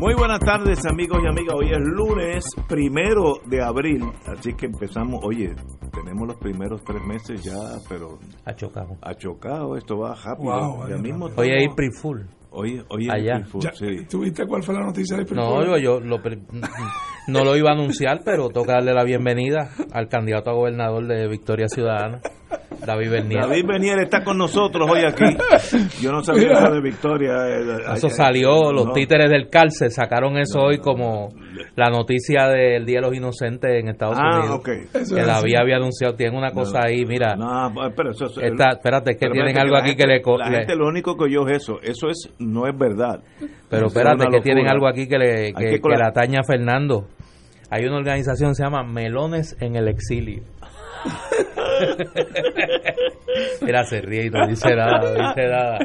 Muy buenas tardes amigos y amigas. Hoy es lunes primero de abril, así que empezamos. Oye, tenemos los primeros tres meses ya, pero ha chocado. Ha chocado, esto va rápido. Wow, ya mismo hoy es April Full. Hoy, hoy es Allá. Sí. ¿Tuviste cuál fue la noticia de April No, Fool? yo, yo lo, pre- no lo iba a anunciar, pero toca darle la bienvenida al candidato a gobernador de Victoria Ciudadana, David Bernier. David Benier está con nosotros hoy aquí. Yo no sabía eso de Victoria. eh, Eso salió, los no. títeres del cárcel sacaron eso hoy como la noticia del Día de los Inocentes en Estados Ah, Unidos. ok. Eso Que es David así. había anunciado, tiene una cosa ahí, mira, No, pero eso es- Esta- espérate, es que tienen algo la aquí gente- que le La le- gente lo único que oyó es eso. Eso es no es verdad. pero Eso es espérate una que tienen algo aquí que le, que, que atañe a Fernando. Hay una organización que se llama Melones en el Exilio. Mira, se ríe y no dice nada, no dice nada.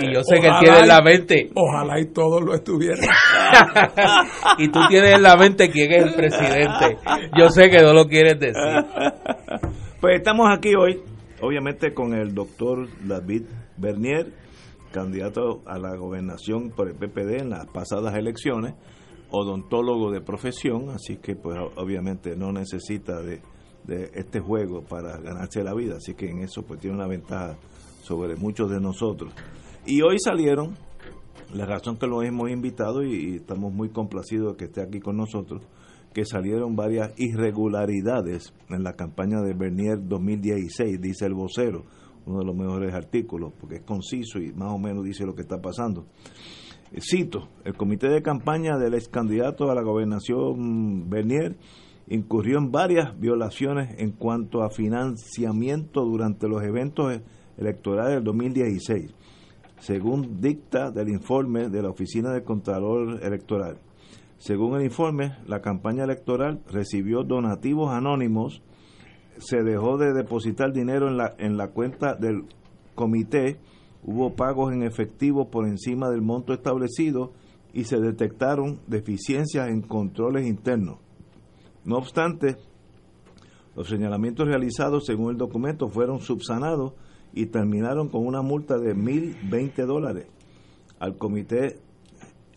Y yo sé que él tiene en la mente, Ojalá y todos lo estuvieran. y tú tienes en la mente quién es el presidente. Yo sé que no lo quieres decir. Pues estamos aquí hoy, obviamente con el doctor David Bernier, candidato a la gobernación por el PPD en las pasadas elecciones, odontólogo de profesión, así que pues obviamente no necesita de, de este juego para ganarse la vida, así que en eso pues tiene una ventaja sobre muchos de nosotros. Y hoy salieron, la razón que lo hemos invitado y, estamos muy complacidos de que esté aquí con nosotros, que salieron varias irregularidades en la campaña de Bernier 2016, dice el vocero, uno de los mejores artículos, porque es conciso y más o menos dice lo que está pasando. Cito, el comité de campaña del ex candidato a la gobernación Bernier incurrió en varias violaciones en cuanto a financiamiento durante los eventos electorales del 2016, según dicta del informe de la Oficina del Contralor Electoral. Según el informe, la campaña electoral recibió donativos anónimos, se dejó de depositar dinero en la, en la cuenta del comité, hubo pagos en efectivo por encima del monto establecido y se detectaron deficiencias en controles internos. No obstante, los señalamientos realizados según el documento fueron subsanados y terminaron con una multa de 1.020 dólares al comité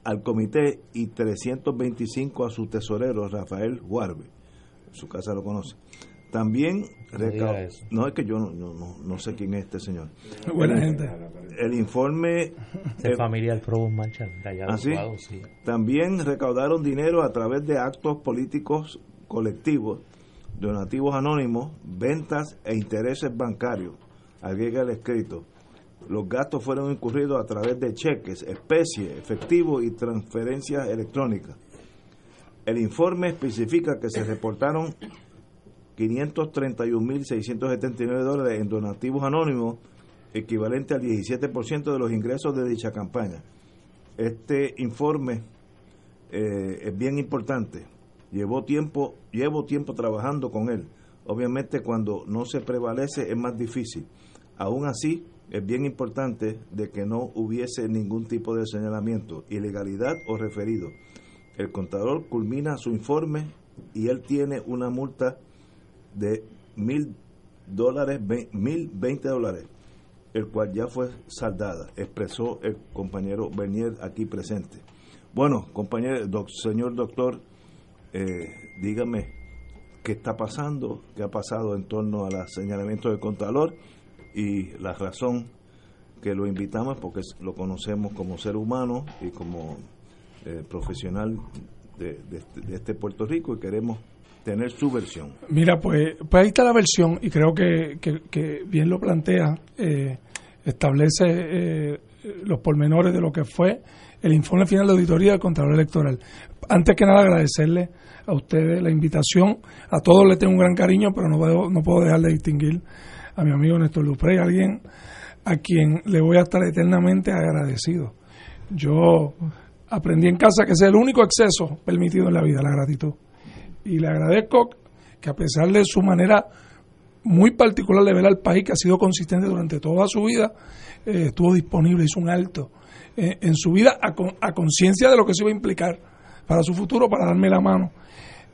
al comité y 325 a su tesorero Rafael Huarbe. Su casa lo conoce. También No es que yo no, no, no, no sé quién es este señor. Buena gente. El informe De familia del Provo Mancha, de allá de ¿Ah, sí? Utuado, sí. También recaudaron dinero a través de actos políticos colectivos, donativos anónimos, ventas e intereses bancarios. Agrega el escrito. Los gastos fueron incurridos a través de cheques, especie, efectivo y transferencias electrónicas. El informe especifica que se reportaron 531.679 dólares en donativos anónimos, equivalente al 17% de los ingresos de dicha campaña. Este informe eh, es bien importante. Llevó tiempo, llevo tiempo trabajando con él. Obviamente cuando no se prevalece es más difícil. Aún así, es bien importante de que no hubiese ningún tipo de señalamiento, ilegalidad o referido. El contador culmina su informe y él tiene una multa de mil dólares, mil veinte dólares, el cual ya fue saldada, expresó el compañero Bernier aquí presente. Bueno, compañero, señor doctor, eh, dígame qué está pasando, qué ha pasado en torno a los señalamientos del contador y la razón que lo invitamos porque lo conocemos como ser humano y como eh, profesional este- de este Puerto Rico y queremos tener su versión. Mira, pues, pues ahí está la versión y creo que, que- que bien lo plantea, eh, establece eh, los pormenores de lo que fue el informe final de auditoría del Contralor Electoral. Antes que nada agradecerle a ustedes la invitación, a todos les tengo un gran cariño, pero no puedo, no puedo dejar de distinguir a mi amigo Néstor Luprey, alguien a quien le voy a estar eternamente agradecido. Yo aprendí en casa que es el único exceso permitido en la vida, la gratitud y le agradezco que a pesar de su manera muy particular de ver al país, que ha sido consistente durante toda su vida, eh, estuvo disponible, hizo un alto eh, en su vida a, a conciencia de lo que se iba a implicar para su futuro, para darme la mano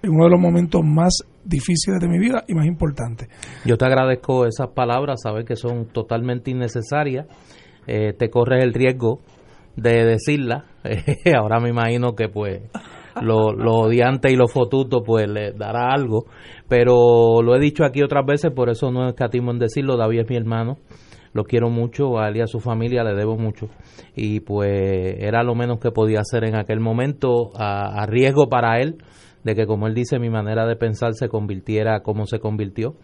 en uno de los momentos más difíciles de mi vida y más importantes. Yo te agradezco esas palabras, sabes que son totalmente innecesarias. Eh, te corres el riesgo de decirla. Ahora me imagino que pues los lo odiantes y los fotutos pues le dará algo. Pero lo he dicho aquí otras veces, por eso no escatimo en decirlo. David es mi hermano lo quiero mucho, a él y a su familia le debo mucho. Y pues era lo menos que podía hacer en aquel momento, a, riesgo para él de que, como él dice, mi manera de pensar se convirtiera como se convirtió,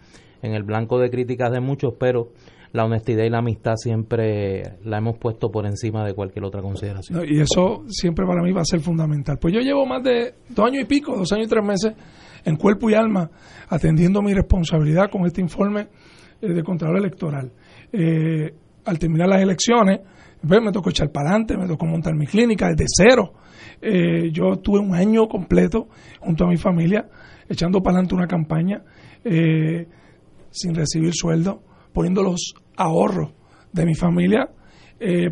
en el blanco de críticas de muchos, pero la honestidad y la amistad siempre la hemos puesto por encima de cualquier otra consideración. y eso siempre para mí va a ser fundamental. Pues yo llevo más de dos años y pico, dos años y tres meses en cuerpo y alma atendiendo mi responsabilidad con este informe eh, de Contralor Electoral. Eh, al terminar las elecciones, pues, me tocó echar para adelante, me tocó montar mi clínica desde cero. Eh, yo tuve un año completo junto a mi familia echando para adelante una campaña eh, sin recibir sueldo, poniendo los ahorros de mi familia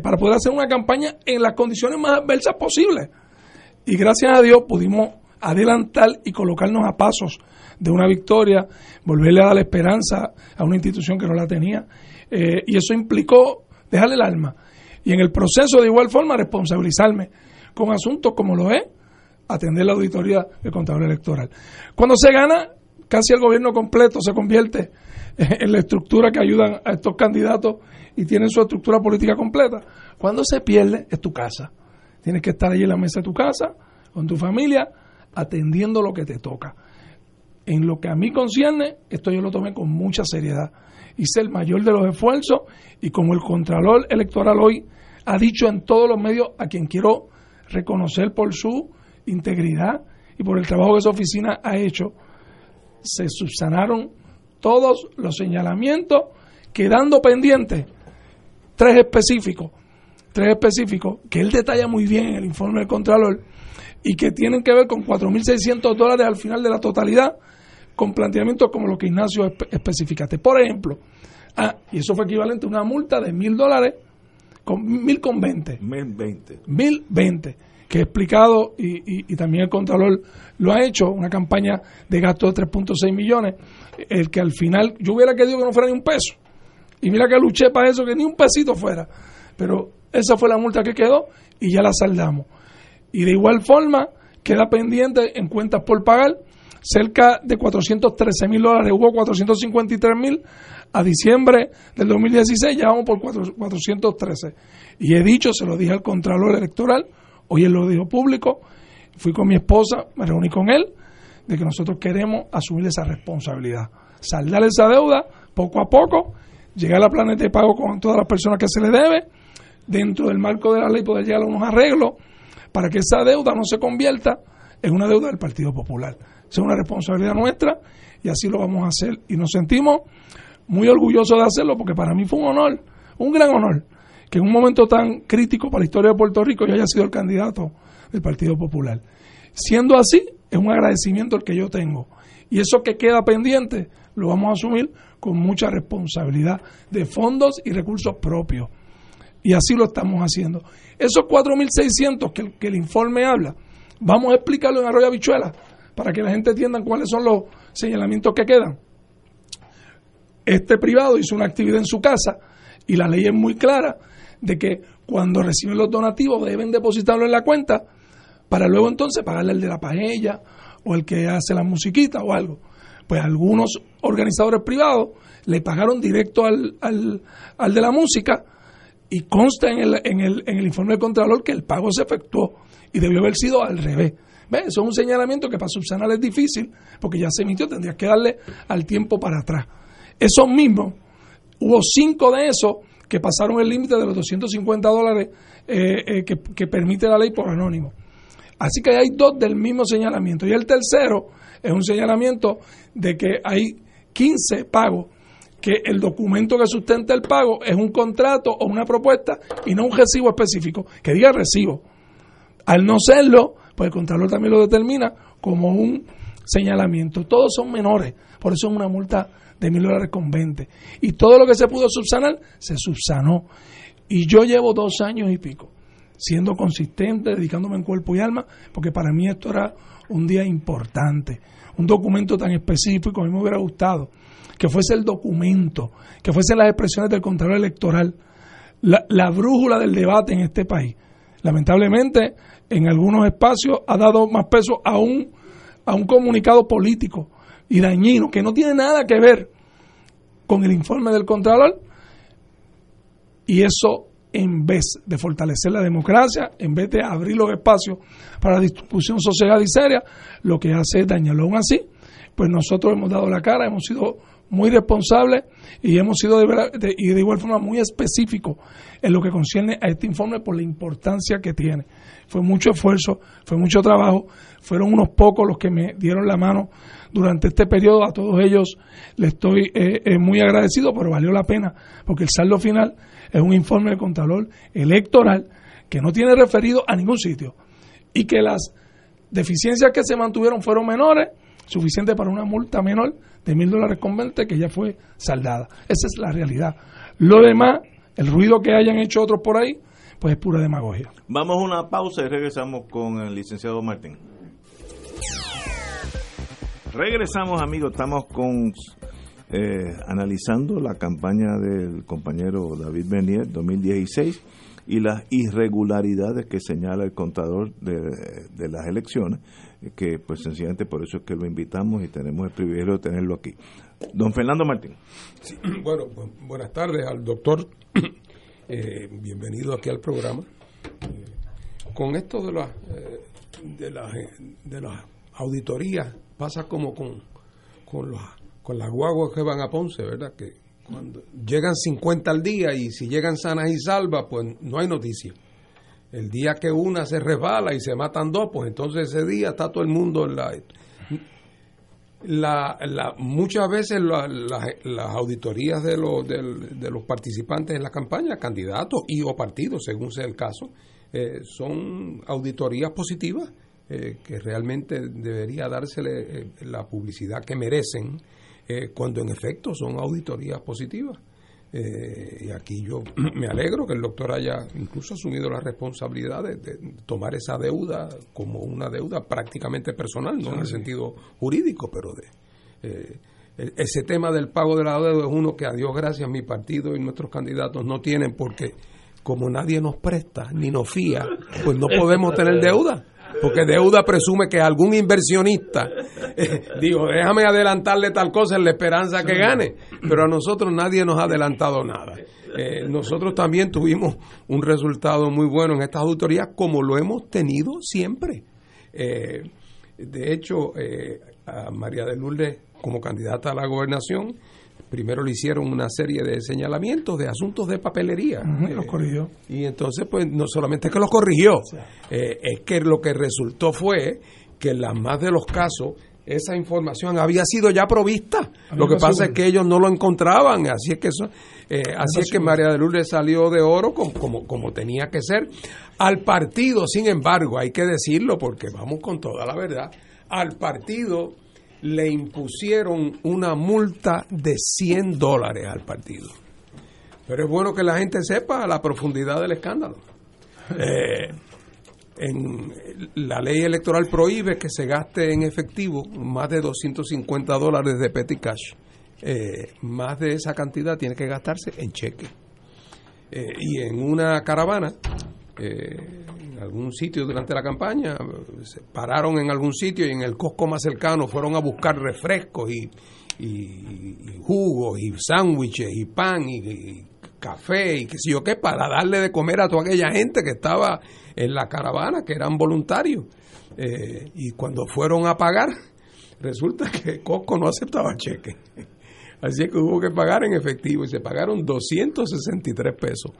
para poder hacer una campaña en las condiciones más adversas posibles. Y gracias a Dios pudimos adelantar y colocarnos a pasos de una victoria, volverle a dar esperanza a una institución que no la tenía eh, y eso implicó dejarle el alma. Y en el proceso, de igual forma, responsabilizarme con asuntos como lo es atender la auditoría del contador electoral. Cuando se gana, casi el gobierno completo se convierte en la estructura que ayudan a estos candidatos y tienen su estructura política completa. Cuando se pierde, es tu casa. Tienes que estar allí en la mesa de tu casa, con tu familia, atendiendo lo que te toca. En lo que a mí concierne, esto yo lo tomé con mucha seriedad hice el mayor de los esfuerzos y como el Contralor Electoral hoy ha dicho en todos los medios a quien quiero reconocer por su integridad y por el trabajo que esa oficina ha hecho, se subsanaron todos los señalamientos, quedando pendientes tres específicos, tres específicos que él detalla muy bien en el informe del Contralor y que tienen que ver con 4.600 dólares al final de la totalidad con planteamientos como lo que Ignacio especificaste. Por ejemplo, ah, y eso fue equivalente a una multa de mil dólares con mil con veinte. Mil veinte. Mil veinte. Que he explicado y, también el Contralor lo ha hecho, una campaña de gasto de 3.6 millones, el que al final yo hubiera querido que no fuera ni un peso. Y mira que luché para eso, que ni un pesito fuera. Pero esa fue la multa que quedó y ya la saldamos. Y de igual forma queda pendiente en cuentas por pagar cerca de 413 mil dólares, hubo 453 mil, a diciembre del 2016 ya vamos por 413. Y he dicho, se lo dije al Contralor Electoral, hoy él lo dijo público, fui con mi esposa, me reuní con él, de que nosotros queremos asumir esa responsabilidad, saldar esa deuda poco a poco, llegar a la planeta de pago con todas las personas que se le debe, dentro del marco de la ley poder llegar a unos arreglos para que esa deuda no se convierta en una deuda del Partido Popular es una responsabilidad nuestra y así lo vamos a hacer. Y nos sentimos muy orgullosos de hacerlo porque para mí fue un honor, un gran honor, que en un momento tan crítico para la historia de Puerto Rico yo haya sido el candidato del Partido Popular. Siendo así, es un agradecimiento el que yo tengo. Y eso que queda pendiente lo vamos a asumir con mucha responsabilidad de fondos y recursos propios. Y así lo estamos haciendo. Esos 4.600 que, que el informe habla, vamos a explicarlo en Arroyo Habichuela para que la gente entienda cuáles son los señalamientos que quedan. Este privado hizo una actividad en su casa y la ley es muy clara de que cuando reciben los donativos deben depositarlo en la cuenta para luego entonces pagarle el de la paella o el que hace la musiquita o algo. Pues algunos organizadores privados le pagaron directo al, al, de la música y consta en el, en, el, en el informe del Contralor que el pago se efectuó y debió haber sido al revés. Eso es un señalamiento que para subsanar es difícil, porque ya se emitió, tendrías que darle al tiempo para atrás. Esos mismos, hubo cinco de esos que pasaron el límite de los 250 dólares eh, eh, que, que, permite la ley por anónimo. Así que hay dos del mismo señalamiento. Y el tercero es un señalamiento de que hay 15 pagos, que el documento que sustenta el pago es un contrato o una propuesta y no un recibo específico, que diga recibo. Al no serlo, pues el Contralor también lo determina como un señalamiento. Todos son menores, por eso es una multa de mil dólares con 20. Y todo lo que se pudo subsanar, se subsanó. Y yo llevo dos años y pico siendo consistente, dedicándome en cuerpo y alma, porque para mí esto era un día importante, un documento tan específico, a mí me hubiera gustado que fuese el documento, que fuesen las expresiones del Contralor Electoral, la, la brújula del debate en este país lamentablemente en algunos espacios ha dado más peso a un, a un comunicado político y dañino que no tiene nada que ver con el informe del Contralor y eso en vez de fortalecer la democracia, en vez de abrir los espacios para la distribución social y seria, lo que hace es dañarlo. Aún así, pues nosotros hemos dado la cara, hemos sido muy responsables y hemos sido de, y de igual forma muy específicos en lo que concierne a este informe por la importancia que tiene. Fue mucho esfuerzo, fue mucho trabajo, fueron unos pocos los que me dieron la mano durante este periodo, a todos ellos les estoy eh, eh, muy agradecido, pero valió la pena, porque el saldo final es un informe del Contralor electoral que no tiene referido a ningún sitio y que las deficiencias que se mantuvieron fueron menores, suficientes para una multa menor de mil dólares con 20 que ya fue saldada. Esa es la realidad. Lo demás, el ruido que hayan hecho otros por ahí, pues es pura demagogia. Vamos a una pausa y regresamos con el licenciado Martín. Regresamos amigos, estamos con eh, analizando la campaña del compañero David Bernier 2016 y las irregularidades que señala el contador de, las elecciones, que pues sencillamente por eso es que lo invitamos y tenemos el privilegio de tenerlo aquí. Don Fernando Martín. bueno, buenas tardes al doctor, eh, bienvenido aquí al programa. Eh, con esto de las, de las, de las auditorías pasa como con, con los con las guaguas que van a Ponce, ¿verdad? Que cuando llegan 50 al día y si llegan sanas y salvas, pues no hay noticia. El día que una se resbala y se matan dos, pues entonces ese día está todo el mundo en la... La, muchas veces las auditorías de los, de, los participantes en la campaña, candidatos y o partidos, según sea el caso, eh, son auditorías positivas eh, que realmente debería dársele eh, la publicidad que merecen cuando en efecto son auditorías positivas. Eh, y aquí yo me alegro que el doctor haya incluso asumido la responsabilidad de, tomar esa deuda como una deuda prácticamente personal, no en el sentido jurídico, pero de eh, ese tema del pago de la deuda es uno que a Dios gracias mi partido y nuestros candidatos no tienen porque como nadie nos presta ni nos fía, pues no podemos tener deuda porque deuda presume que algún inversionista eh, digo, déjame adelantarle tal cosa en la esperanza que gane, pero a nosotros nadie nos ha adelantado nada. Eh, nosotros también tuvimos un resultado muy bueno en estas auditorías, como lo hemos tenido siempre. Eh, de hecho, a María de Lourdes, como candidata a la gobernación, primero le hicieron una serie de señalamientos de asuntos de papelería. los corrigió. Y entonces, pues, no solamente que los corrigió, es que lo que resultó fue que en las más de los casos esa información había sido ya provista. Lo que pasa es que ellos no lo encontraban, así es que eso, eh, así es que María de Lourdes salió de oro como, como, tenía que ser. Al partido, sin embargo, hay que decirlo porque vamos con toda la verdad, al partido le impusieron una multa de 100 dólares al partido. Pero es bueno que la gente sepa la profundidad del escándalo. Eh, en la ley electoral prohíbe que se gaste en efectivo más de 250 dólares de petty cash. Eh, más de esa cantidad tiene que gastarse en cheque. Eh, y en una caravana, eh, en algún sitio durante la campaña, se pararon en algún sitio y en el Costco más cercano fueron a buscar refrescos y, jugos y sándwiches y pan y, café y qué sé yo qué, para darle de comer a toda aquella gente que estaba en la caravana, que eran voluntarios. Eh, y cuando fueron a pagar, resulta que Costco no aceptaba cheque. Así que hubo que pagar en efectivo y se pagaron 263 pesos.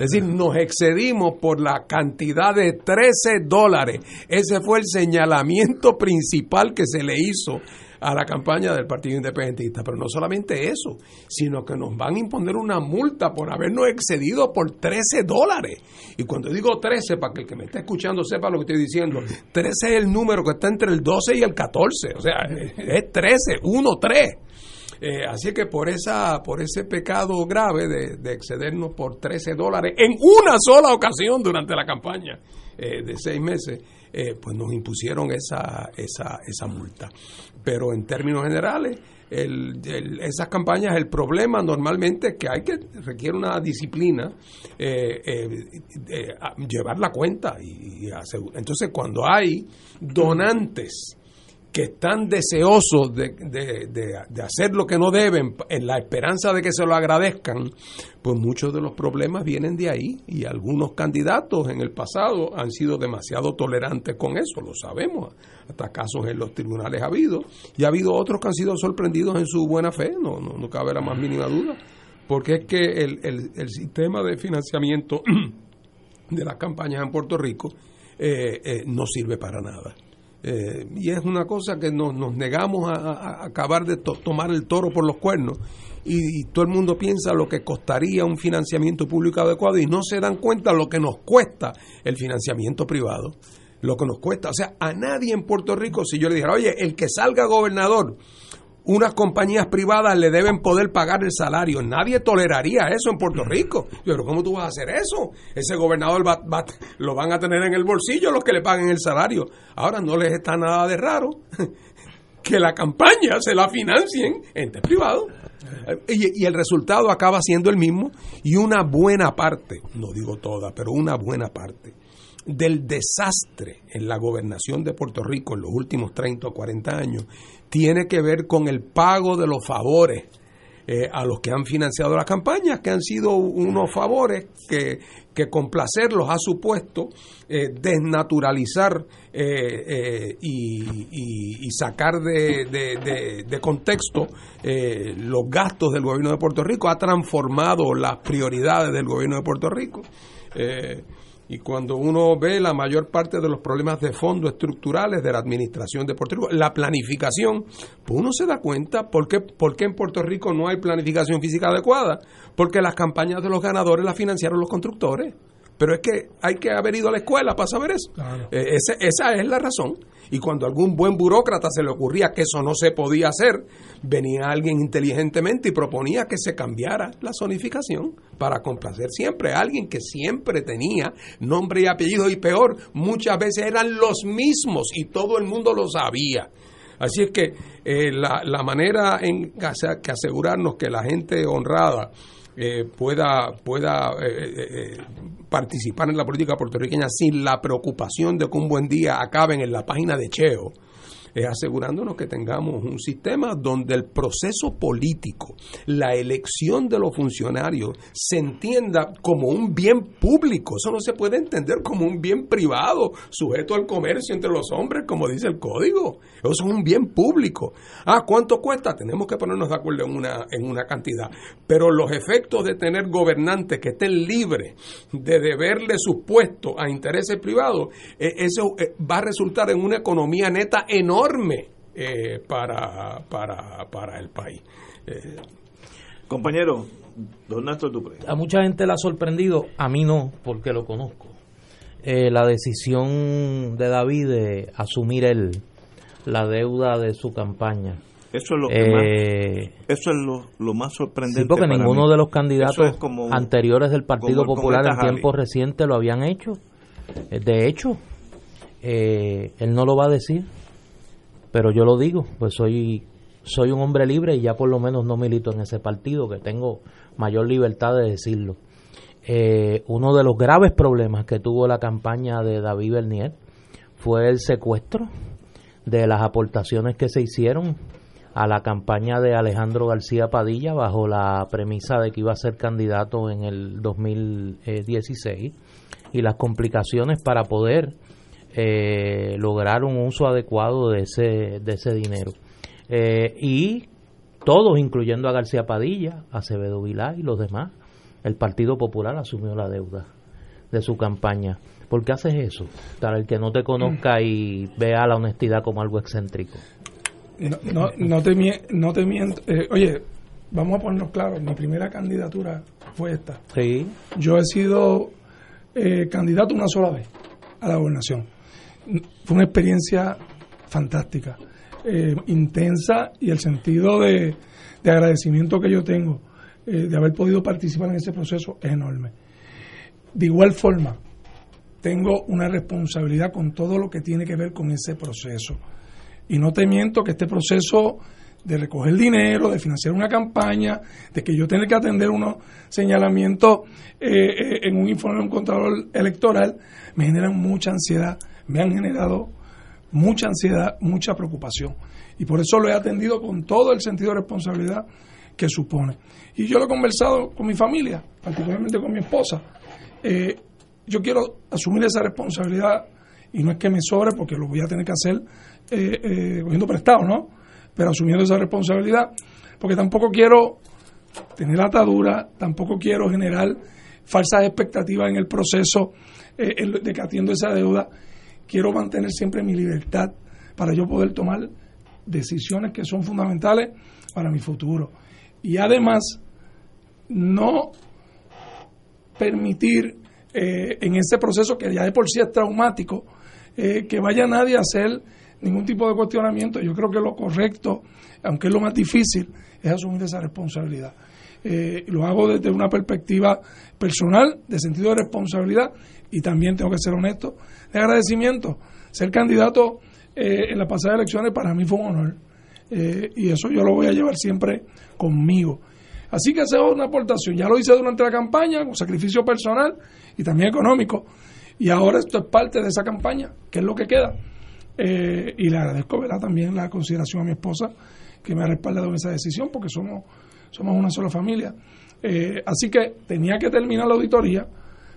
Es decir, nos excedimos por la cantidad de 13 dólares. Ese fue el señalamiento principal que se le hizo a la campaña del Partido Independentista. Pero no solamente eso, sino que nos van a imponer una multa por habernos excedido por 13 dólares. Y cuando digo 13, para que el que me esté escuchando sepa lo que estoy diciendo, 13 es el número que está entre el 12 y el 14. O sea, es 13, 1, 3. Eh, así que por esa por ese pecado grave de, excedernos por 13 dólares en una sola ocasión durante la campaña eh, de seis meses, eh, pues nos impusieron esa, esa, esa multa. Pero en términos generales, esas campañas, el problema normalmente es que hay que requiere una disciplina, eh, eh, llevar la cuenta. Y entonces, cuando hay donantes que están deseosos de, de, hacer lo que no deben en la esperanza de que se lo agradezcan, pues muchos de los problemas vienen de ahí y algunos candidatos en el pasado han sido demasiado tolerantes con eso, lo sabemos, hasta casos en los tribunales ha habido y ha habido otros que han sido sorprendidos en su buena fe, no, no, cabe la más mínima duda, porque es que el, el, sistema de financiamiento de las campañas en Puerto Rico eh, eh, no sirve para nada. Eh, y es una cosa que nos, nos negamos a, acabar de tomar el toro por los cuernos y, todo el mundo piensa lo que costaría un financiamiento público adecuado y no se dan cuenta lo que nos cuesta el financiamiento privado, lo que nos cuesta. O sea, a nadie en Puerto Rico, si yo le dijera, oye, el que salga gobernador unas compañías privadas le deben poder pagar el salario. Nadie toleraría eso en Puerto Rico. Pero ¿cómo tú vas a hacer eso? Ese gobernador lo van a tener en el bolsillo los que le paguen el salario. Ahora no les está nada de raro que la campaña se la financien entes privados. Y, y, el resultado acaba siendo el mismo y una buena parte, no digo toda, pero una buena parte del desastre en la gobernación de Puerto Rico en los últimos 30 o 40 años tiene que ver con el pago de los favores eh, a los que han financiado las campañas, que han sido unos favores que, que complacerlos ha supuesto eh, desnaturalizar eh, y, sacar de, de, de contexto los gastos del gobierno de Puerto Rico, ha transformado las prioridades del gobierno de Puerto Rico. Y cuando uno ve la mayor parte de los problemas de fondo estructurales de la administración de Puerto Rico, la planificación, pues uno se da cuenta por qué, por qué en Puerto Rico no hay planificación física adecuada. Porque las campañas de los ganadores las financiaron los constructores. Pero es que hay que haber ido a la escuela para saber eso. Eh, esa es la razón. Y cuando algún buen burócrata se le ocurría que eso no se podía hacer, venía alguien inteligentemente y proponía que se cambiara la zonificación para complacer siempre a alguien que siempre tenía nombre y apellido y peor, muchas veces eran los mismos y todo el mundo lo sabía. Así es que eh, la, la, manera en que asegurarnos que la gente honrada eh, pueda, pueda eh, participar en la política puertorriqueña sin la preocupación de que un buen día acaben en la página de Cheo es asegurándonos que tengamos un sistema donde el proceso político, la elección de los funcionarios, se entienda como un bien público. Eso no se puede entender como un bien privado, sujeto al comercio entre los hombres, como dice el código. Eso es un bien público. Ah, ¿cuánto cuesta? Tenemos que ponernos de acuerdo en una, en una cantidad. Pero los efectos de tener gobernantes que estén libres de deberle sus puestos a intereses privados, eh, eso eh, va a resultar en una economía neta enorme enorme eh, para, para, para, el país. Eh, Compañero, don Néstor Dupré. A mucha gente le ha sorprendido, a mí no, porque lo conozco, eh, la decisión de David de asumir él la deuda de su campaña. Eso es lo, más, eso es lo, más sorprendente. porque ninguno de los candidatos anteriores del Partido Popular en tiempos recientes lo habían hecho. De hecho, él no lo va a decir pero yo lo digo, pues soy soy un hombre libre y ya por lo menos no milito en ese partido, que tengo mayor libertad de decirlo. Eh, uno de los graves problemas que tuvo la campaña de David Bernier fue el secuestro de las aportaciones que se hicieron a la campaña de Alejandro García Padilla bajo la premisa de que iba a ser candidato en el 2016 y las complicaciones para poder eh, lograr un uso adecuado de ese, de ese dinero. Eh, y todos, incluyendo a García Padilla, Acevedo Vilá y los demás, el Partido Popular asumió la deuda de su campaña. ¿Por qué haces eso? Para el que no te conozca y vea la honestidad como algo excéntrico. No, no, te, no te miento. Eh, oye, vamos a ponernos claros. Mi primera candidatura fue esta. Sí. Yo he sido eh, candidato una sola vez a la gobernación fue una experiencia fantástica, eh, intensa y el sentido de, agradecimiento que yo tengo eh, de haber podido participar en ese proceso es enorme. De igual forma, tengo una responsabilidad con todo lo que tiene que ver con ese proceso. Y no te miento que este proceso de recoger dinero, de financiar una campaña, de que yo tenga que atender unos señalamientos eh, en un informe de un contador electoral, me generan mucha ansiedad, me han generado mucha ansiedad, mucha preocupación. Y por eso lo he atendido con todo el sentido de responsabilidad que supone. Y yo lo he conversado con mi familia, particularmente con mi esposa. Eh, yo quiero asumir esa responsabilidad y no es que me sobre porque lo voy a tener que hacer cogiendo prestado, ¿no? pero asumiendo esa responsabilidad, porque tampoco quiero tener atadura, tampoco quiero generar falsas expectativas en el proceso eh, de que esa deuda. Quiero mantener siempre mi libertad para yo poder tomar decisiones que son fundamentales para mi futuro. Y además, no permitir eh, en ese proceso que ya de por sí es traumático, eh, que vaya nadie a hacer ningún tipo de cuestionamiento. Yo creo que lo correcto, aunque es lo más difícil, es asumir esa responsabilidad. Eh, lo hago desde una perspectiva personal, de sentido de responsabilidad, y también tengo que ser honesto, de agradecimiento. Ser candidato eh, en las pasadas elecciones para mí fue un honor. Eh, y eso yo lo voy a llevar siempre conmigo. Así que esa es una aportación. Ya lo hice durante la campaña, con sacrificio personal y también económico. Y ahora esto es parte de esa campaña, que es lo que queda. Eh, y le agradezco ¿verdad? también la consideración a mi esposa que me ha respaldado en esa decisión porque somos, somos una sola familia. Eh, así que tenía que terminar la auditoría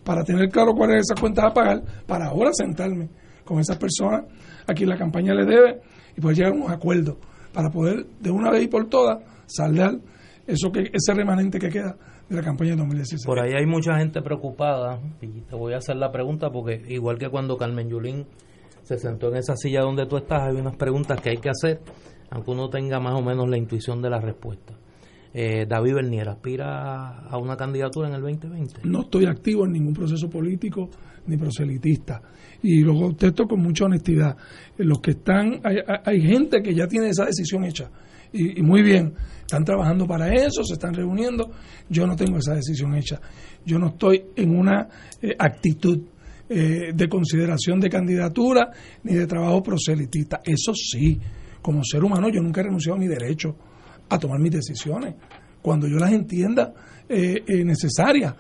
para tener claro cuáles esas cuentas a pagar, para ahora sentarme con esas personas a quien la campaña le debe y poder llegar a unos acuerdos para poder de una vez y por todas saldar eso que ese remanente que queda de la campaña de 2016. Por ahí hay mucha gente preocupada y te voy a hacer la pregunta porque igual que cuando Carmen Yulín se sentó en esa silla donde tú estás, hay unas preguntas que hay que hacer, aunque uno tenga más o menos la intuición de la respuesta. Eh, David Bernier, ¿aspira a una candidatura en el 2020? No estoy activo en ningún proceso político ni proselitista. Y lo contesto con mucha honestidad. Los que están, hay, gente que ya tiene esa decisión hecha. Y, muy bien, están trabajando para eso, se están reuniendo. Yo no tengo esa decisión hecha. Yo no estoy en una eh, actitud eh, de consideración de candidatura ni de trabajo proselitista. Eso sí, como ser humano yo nunca he renunciado a mi derecho a tomar mis decisiones cuando yo las entienda eh, eh, necesarias.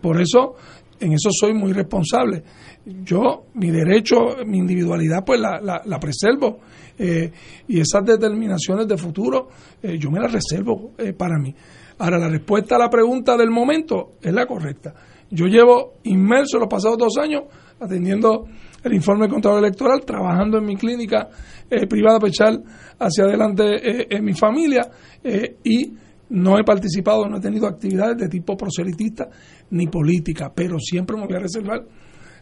por eso, en eso soy muy responsable. Yo, mi derecho, mi individualidad, pues la, la, preservo. y esas determinaciones de futuro, yo me las reservo para mí. Ahora, la respuesta a la pregunta del momento es la correcta. Yo llevo inmerso los pasados dos años atendiendo el informe control electoral, trabajando en mi clínica eh, privada para echar hacia adelante eh, en mi familia eh, y no he participado, no he tenido actividades de tipo proselitista ni política, pero siempre me voy a reservar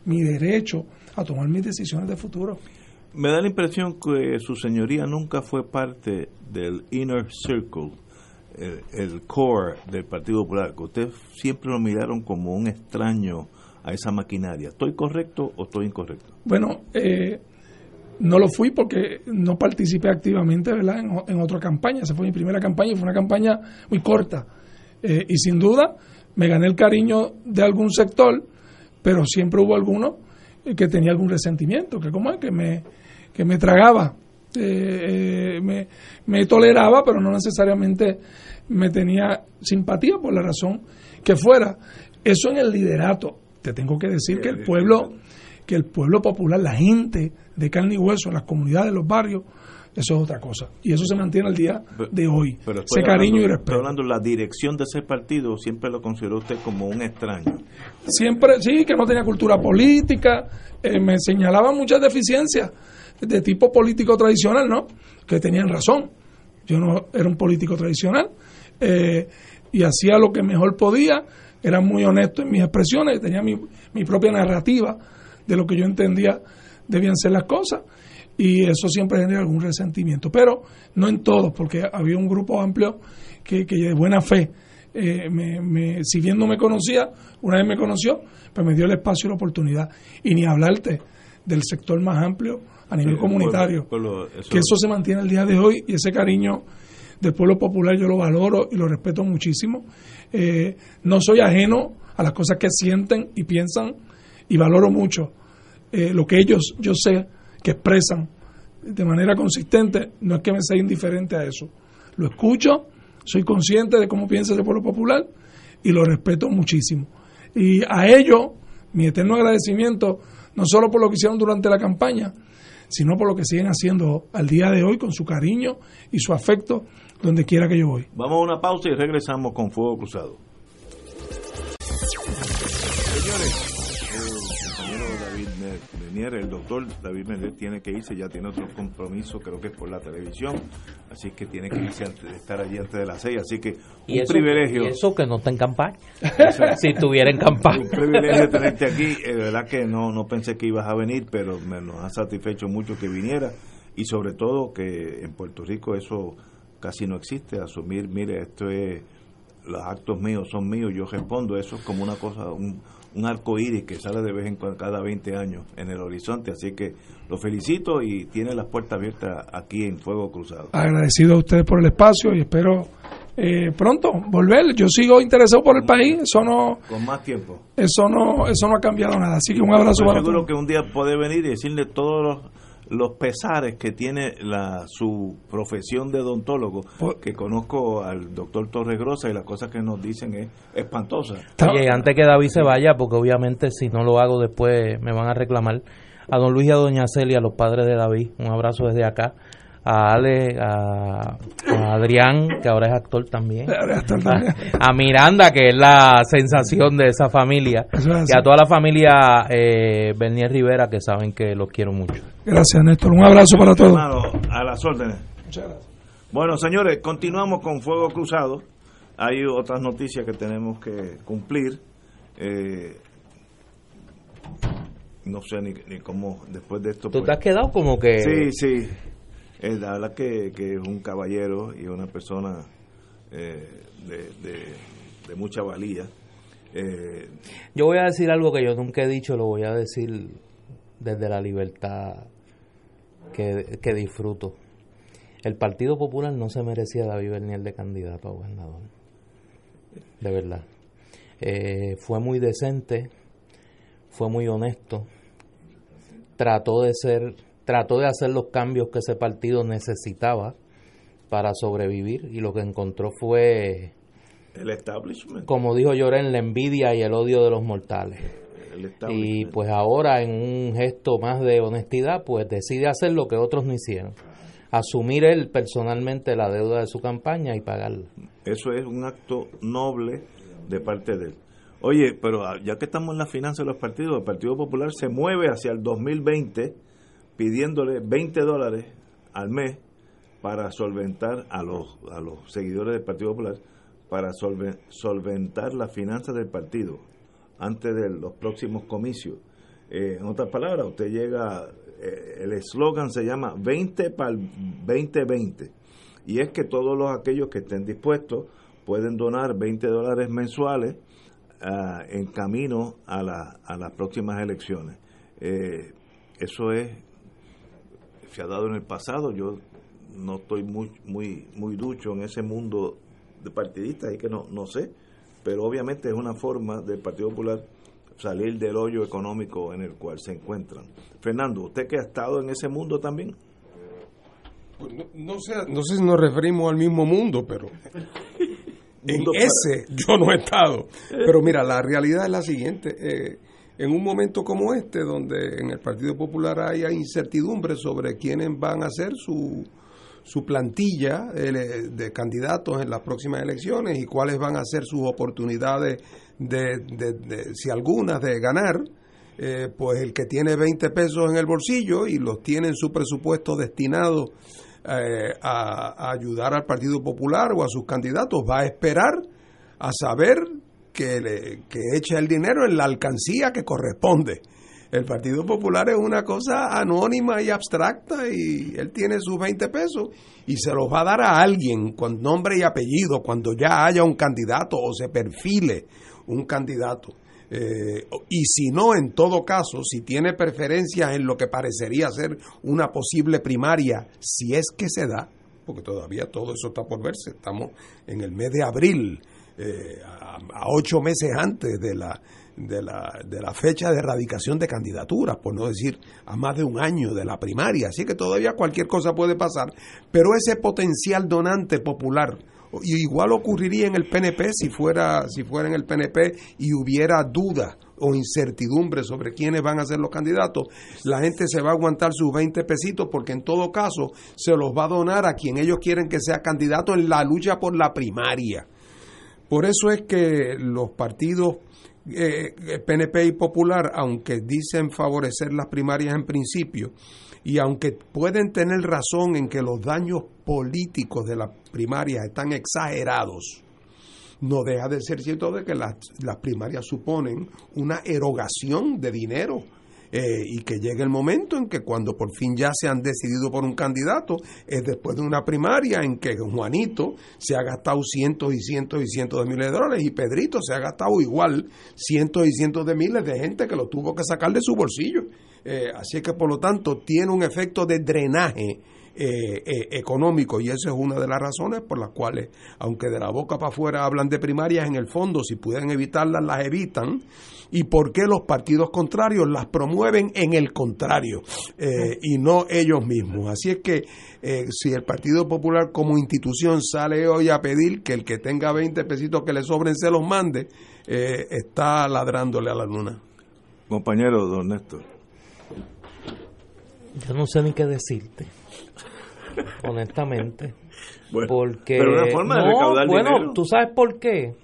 mi derecho a tomar mis decisiones de futuro. Me da la impresión que su señoría nunca fue parte del inner circle el, core del Partido Popular, que ustedes siempre lo miraron como un extraño a esa maquinaria. ¿Estoy correcto o estoy incorrecto? Bueno, eh, no lo fui porque no participé activamente ¿verdad? En, otra campaña. Esa fue mi primera campaña y fue una campaña muy corta. Eh, y sin duda me gané el cariño de algún sector, pero siempre hubo alguno que tenía algún resentimiento, que como es que me, que me tragaba eh, me, me, toleraba, pero no necesariamente me tenía simpatía por la razón que fuera. Eso en el liderato. Te tengo que decir que el pueblo, que el pueblo popular, la gente de carne y hueso, las comunidades, los barrios, eso es otra cosa. Y eso se mantiene al día de hoy. ese cariño y respeto. hablando, la dirección de ese partido siempre lo consideró usted como un extraño. Siempre, sí, que no tenía cultura política, eh, me señalaba muchas deficiencias de tipo político tradicional, ¿no? Que tenían razón. Yo no era un político tradicional eh, y hacía lo que mejor podía, era muy honesto en mis expresiones, tenía mi, mi propia narrativa de lo que yo entendía debían ser las cosas y eso siempre genera algún resentimiento, pero no en todos, porque había un grupo amplio que, que de buena fe, eh, me, si bien no me conocía, una vez me conoció, pues me dio el espacio y la oportunidad. Y ni hablarte del sector más amplio a nivel comunitario. que eso se mantiene el día de hoy y ese cariño del pueblo popular yo lo valoro y lo respeto muchísimo. Eh, no soy ajeno a las cosas que sienten y piensan y valoro mucho eh, lo que ellos, yo sé, que expresan de manera consistente, no es que me sea indiferente a eso. Lo escucho, soy consciente de cómo piensa el pueblo popular y lo respeto muchísimo. Y a ello, mi eterno agradecimiento, no solo por lo que hicieron durante la campaña, sino por lo que siguen haciendo al día de hoy con su cariño y su afecto donde quiera que yo voy. Vamos a una pausa y regresamos con Fuego Cruzado. el doctor David Méndez tiene que irse, ya tiene otro compromiso, creo que es por la televisión, así que tiene que irse antes de estar allí antes de las seis, así que un privilegio. Y eso que no está en campaña, si estuviera en campaña. Un privilegio tenerte aquí, es verdad que no, no pensé que ibas a venir, pero me nos ha satisfecho mucho que viniera y sobre todo que en Puerto Rico eso casi no existe, asumir, mire, esto es, los actos míos son míos, yo respondo, eso es como una cosa, un, un arco iris que sale de vez en cuando cada 20 años en el horizonte. Así que lo felicito y tiene las puertas abiertas aquí en Fuego Cruzado. Agradecido a ustedes por el espacio y espero eh, pronto volver. Yo sigo interesado por el país, eso no. Con más tiempo. Eso no, eso no ha cambiado nada. Así que un abrazo para seguro que un día puede venir y decirle todos los los pesares que tiene la, su profesión de odontólogo, que conozco al doctor Torres Grosa y las cosas que nos dicen es espantosa. Oye, antes que David se vaya, porque obviamente si no lo hago después me van a reclamar, a don Luis y a doña Celia, los padres de David, un abrazo desde acá a Ale, a, Adrián, que ahora es actor también, a, Miranda, que es la sensación de esa familia, y a toda la familia eh, Bernier Rivera, que saben que los quiero mucho. Gracias, Néstor. Un abrazo para todos. a las órdenes. Bueno, señores, continuamos con Fuego Cruzado. Hay otras noticias que tenemos que cumplir. Eh, no sé ni, cómo después de esto. ¿Tú te has pues quedado como que.? Sí, sí. Es la verdad que, es un caballero y una persona eh, de, mucha valía. Eh, yo voy a decir algo que yo nunca he dicho, lo voy a decir desde la libertad que, disfruto. El Partido Popular no se merecía David Bernier de candidato a gobernador. De verdad. Eh, fue muy decente, fue muy honesto, trató de ser trató de hacer los cambios que ese partido necesitaba para sobrevivir y lo que encontró fue el establishment. Como dijo Lloren, la envidia y el odio de los mortales. y pues ahora en un gesto más de honestidad, pues decide hacer lo que otros no hicieron. Asumir él personalmente la deuda de su campaña y pagarla. Eso es un acto noble de parte de él. Oye, pero ya que estamos en la finanza de los partidos, el Partido Popular se mueve hacia el 2020 pidiéndole 20 dólares al mes para solventar a los, a los seguidores del Partido Popular, para solventar las finanzas del partido antes de los próximos comicios. Eh, en otras palabras, usted llega, eh, el eslogan se llama 20 para el 2020, y es que todos los aquellos que estén dispuestos pueden donar 20 dólares mensuales ah, en camino a, la, a las próximas elecciones. Eh, eso es se ha dado en el pasado. Yo no estoy muy muy muy ducho en ese mundo de partidistas y que no no sé, pero obviamente es una forma del Partido Popular salir del hoyo económico en el cual se encuentran. Fernando, usted que ha estado en ese mundo también. Pues no, sé, no sé si nos referimos al mismo mundo, pero en ese yo no he estado. Pero mira, la realidad es la siguiente. Eh, en un momento como este, donde en el Partido Popular haya incertidumbre sobre quiénes van a ser su, su plantilla eh, de candidatos en las próximas elecciones y cuáles van a ser sus oportunidades de, si algunas, de ganar, eh, pues el que tiene 20 pesos en el bolsillo y los tiene en su presupuesto destinado eh, a ayudar al Partido Popular o a sus candidatos, va a esperar a saber que, le, que echa el dinero en la alcancía que corresponde. El Partido Popular es una cosa anónima y abstracta y él tiene sus 20 pesos y se los va a dar a alguien con nombre y apellido cuando ya haya un candidato o se perfile un candidato. Eh, y si no, en todo caso, si tiene preferencias en lo que parecería ser una posible primaria, si es que se da, porque todavía todo eso está por verse, estamos en el mes de abril, eh, a, ocho meses antes de la, de la, de la fecha de erradicación de candidaturas, por no decir a más de un año de la primaria. Así que todavía cualquier cosa puede pasar. Pero ese potencial donante popular, igual ocurriría en el PNP si fuera, si fuera en el PNP y hubiera duda o incertidumbre sobre quiénes van a ser los candidatos, la gente se va a aguantar sus 20 pesitos porque en todo caso se los va a donar a quien ellos quieren que sea candidato en la lucha por la primaria. Por eso es que los partidos PNP eh, y Popular, aunque dicen favorecer las primarias en principio, y aunque pueden tener razón en que los daños políticos de las primarias están exagerados, no deja de ser cierto de que las, las primarias suponen una erogación de dinero eh, y que llegue el momento en que cuando por fin ya se han decidido por un candidato, es después de una primaria en que Juanito se ha gastado cientos y cientos y cientos de miles de dólares y Pedrito se ha gastado igual cientos y cientos de miles de gente que lo tuvo que sacar de su bolsillo. Eh, así que por lo tanto tiene un efecto de drenaje eh, eh, económico y esa es una de las razones por las cuales, aunque de la boca para afuera hablan de primarias, en el fondo si pueden evitarlas las evitan y por qué los partidos contrarios las promueven en el contrario eh, y no ellos mismos. Así es que si el Partido Popular como institución sale hoy a pedir que el que tenga 20 pesitos que le sobren se los mande, está ladrándole a la luna. Compañero, don Néstor. Yo no sé ni qué decirte honestamente. porque pero una forma de recaudar bueno, tú sabes por qué.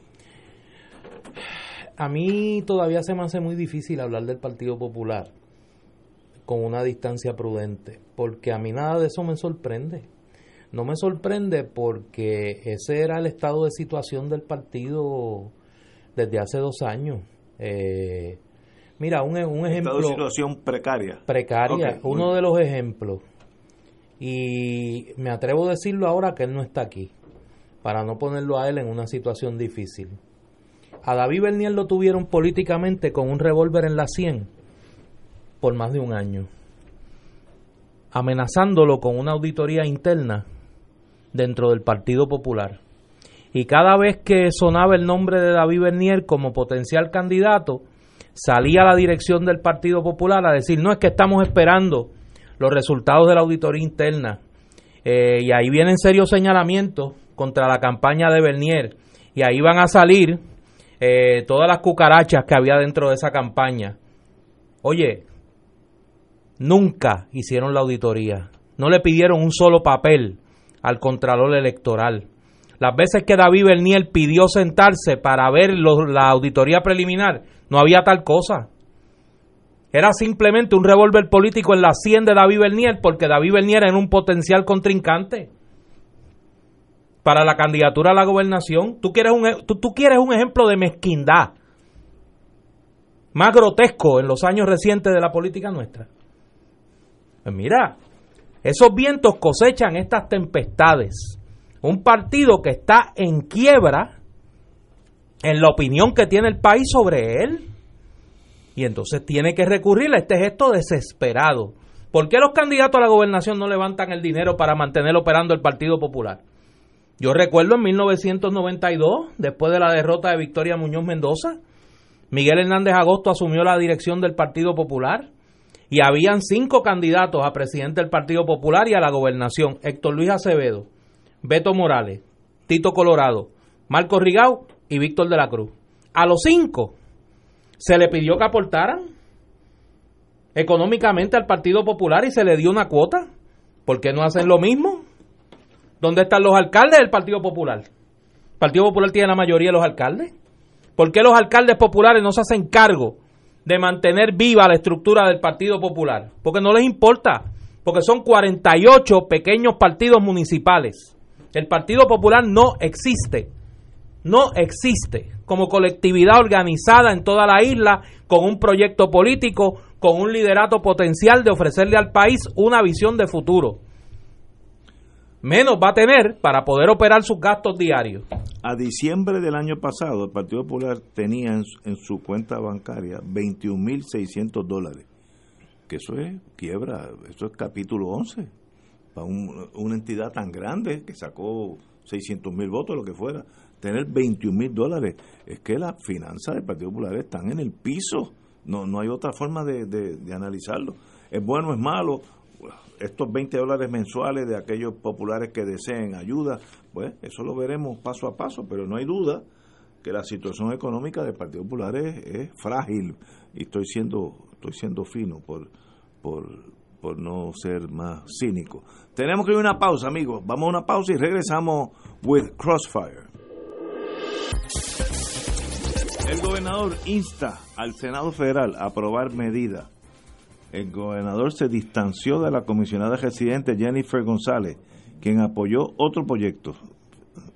A mí todavía se me hace muy difícil hablar del Partido Popular con una distancia prudente, porque a mí nada de eso me sorprende. No me sorprende porque ese era el estado de situación del partido desde hace dos años. Eh, mira, un, un ejemplo. Estado de situación precaria. Precaria. Uno de los ejemplos y me atrevo a decirlo ahora que él no está aquí, para no ponerlo a él en una situación difícil. A David Bernier lo tuvieron políticamente con un revólver en la sien por más de un año, amenazándolo con una auditoría interna dentro del Partido Popular. Y cada vez que sonaba el nombre de David Bernier como potencial candidato, salía la dirección del Partido Popular a decir, no es que estamos esperando los resultados de la auditoría interna. Eh, y ahí vienen serios señalamientos contra la campaña de Bernier. Y ahí van a salir eh, todas las cucarachas que había dentro de esa campaña. Oye, nunca hicieron la auditoría. No le pidieron un solo papel al Contralor Electoral. Las veces que David Bernier pidió sentarse para ver la auditoría preliminar, no había tal cosa. Era simplemente un revólver político en la sien de David Bernier porque David Bernier era un potencial contrincante para la candidatura a la gobernación. Tú quieres un, e, tú, quieres un ejemplo de mezquindad más grotesco en los años recientes de la política nuestra. Pues mira, esos vientos cosechan estas tempestades. Un partido que está en quiebra en la opinión que tiene el país sobre él y entonces tiene que recurrir a este gesto desesperado. ¿Por qué los candidatos a la gobernación no levantan el dinero para mantener operando el Partido Popular? Yo recuerdo en 1992, después de la derrota de Victoria Muñoz Mendoza, Miguel Hernández Agosto asumió la dirección del Partido Popular y habían cinco candidatos a presidente del Partido Popular y a la gobernación. Héctor Luis Acevedo, Beto Morales, Tito Colorado, Marco Rigau y Víctor de la Cruz. A los cinco se le pidió que aportaran económicamente al Partido Popular y se le dio una cuota. ¿Por qué no hacen lo mismo? ¿Dónde están los alcaldes del Partido Popular? ¿El Partido Popular tiene la mayoría de los alcaldes? ¿Por qué los alcaldes populares no se hacen cargo de mantener viva la estructura del Partido Popular? Porque no les importa, porque son 48 pequeños partidos municipales. El Partido Popular no existe no existe como colectividad organizada en toda la isla con un proyecto político, con un liderato potencial de ofrecerle al país una visión de futuro. Menos va a tener para poder operar sus gastos diarios. A diciembre del año pasado, el Partido Popular tenía en, su cuenta bancaria 21.600 dólares. Que eso es quiebra, eso es capítulo 11. Para una entidad tan grande que sacó 600 mil votos, lo que fuera, tener 21 mil dólares. Es que las finanzas del Partido Popular están en el piso. No, no hay otra forma de, de, analizarlo. Es bueno, es malo. Estos 20 dólares mensuales de aquellos populares que deseen ayuda, pues eso lo veremos paso a paso, pero no hay duda que la situación económica del Partido Popular es, frágil y estoy siendo estoy siendo fino por, por, por no ser más cínico. Tenemos que ir a una pausa, amigos. Vamos a una pausa y regresamos with Crossfire. El gobernador insta al Senado Federal a aprobar medidas. El gobernador se distanció de la comisionada residente Jennifer González, quien apoyó otro proyecto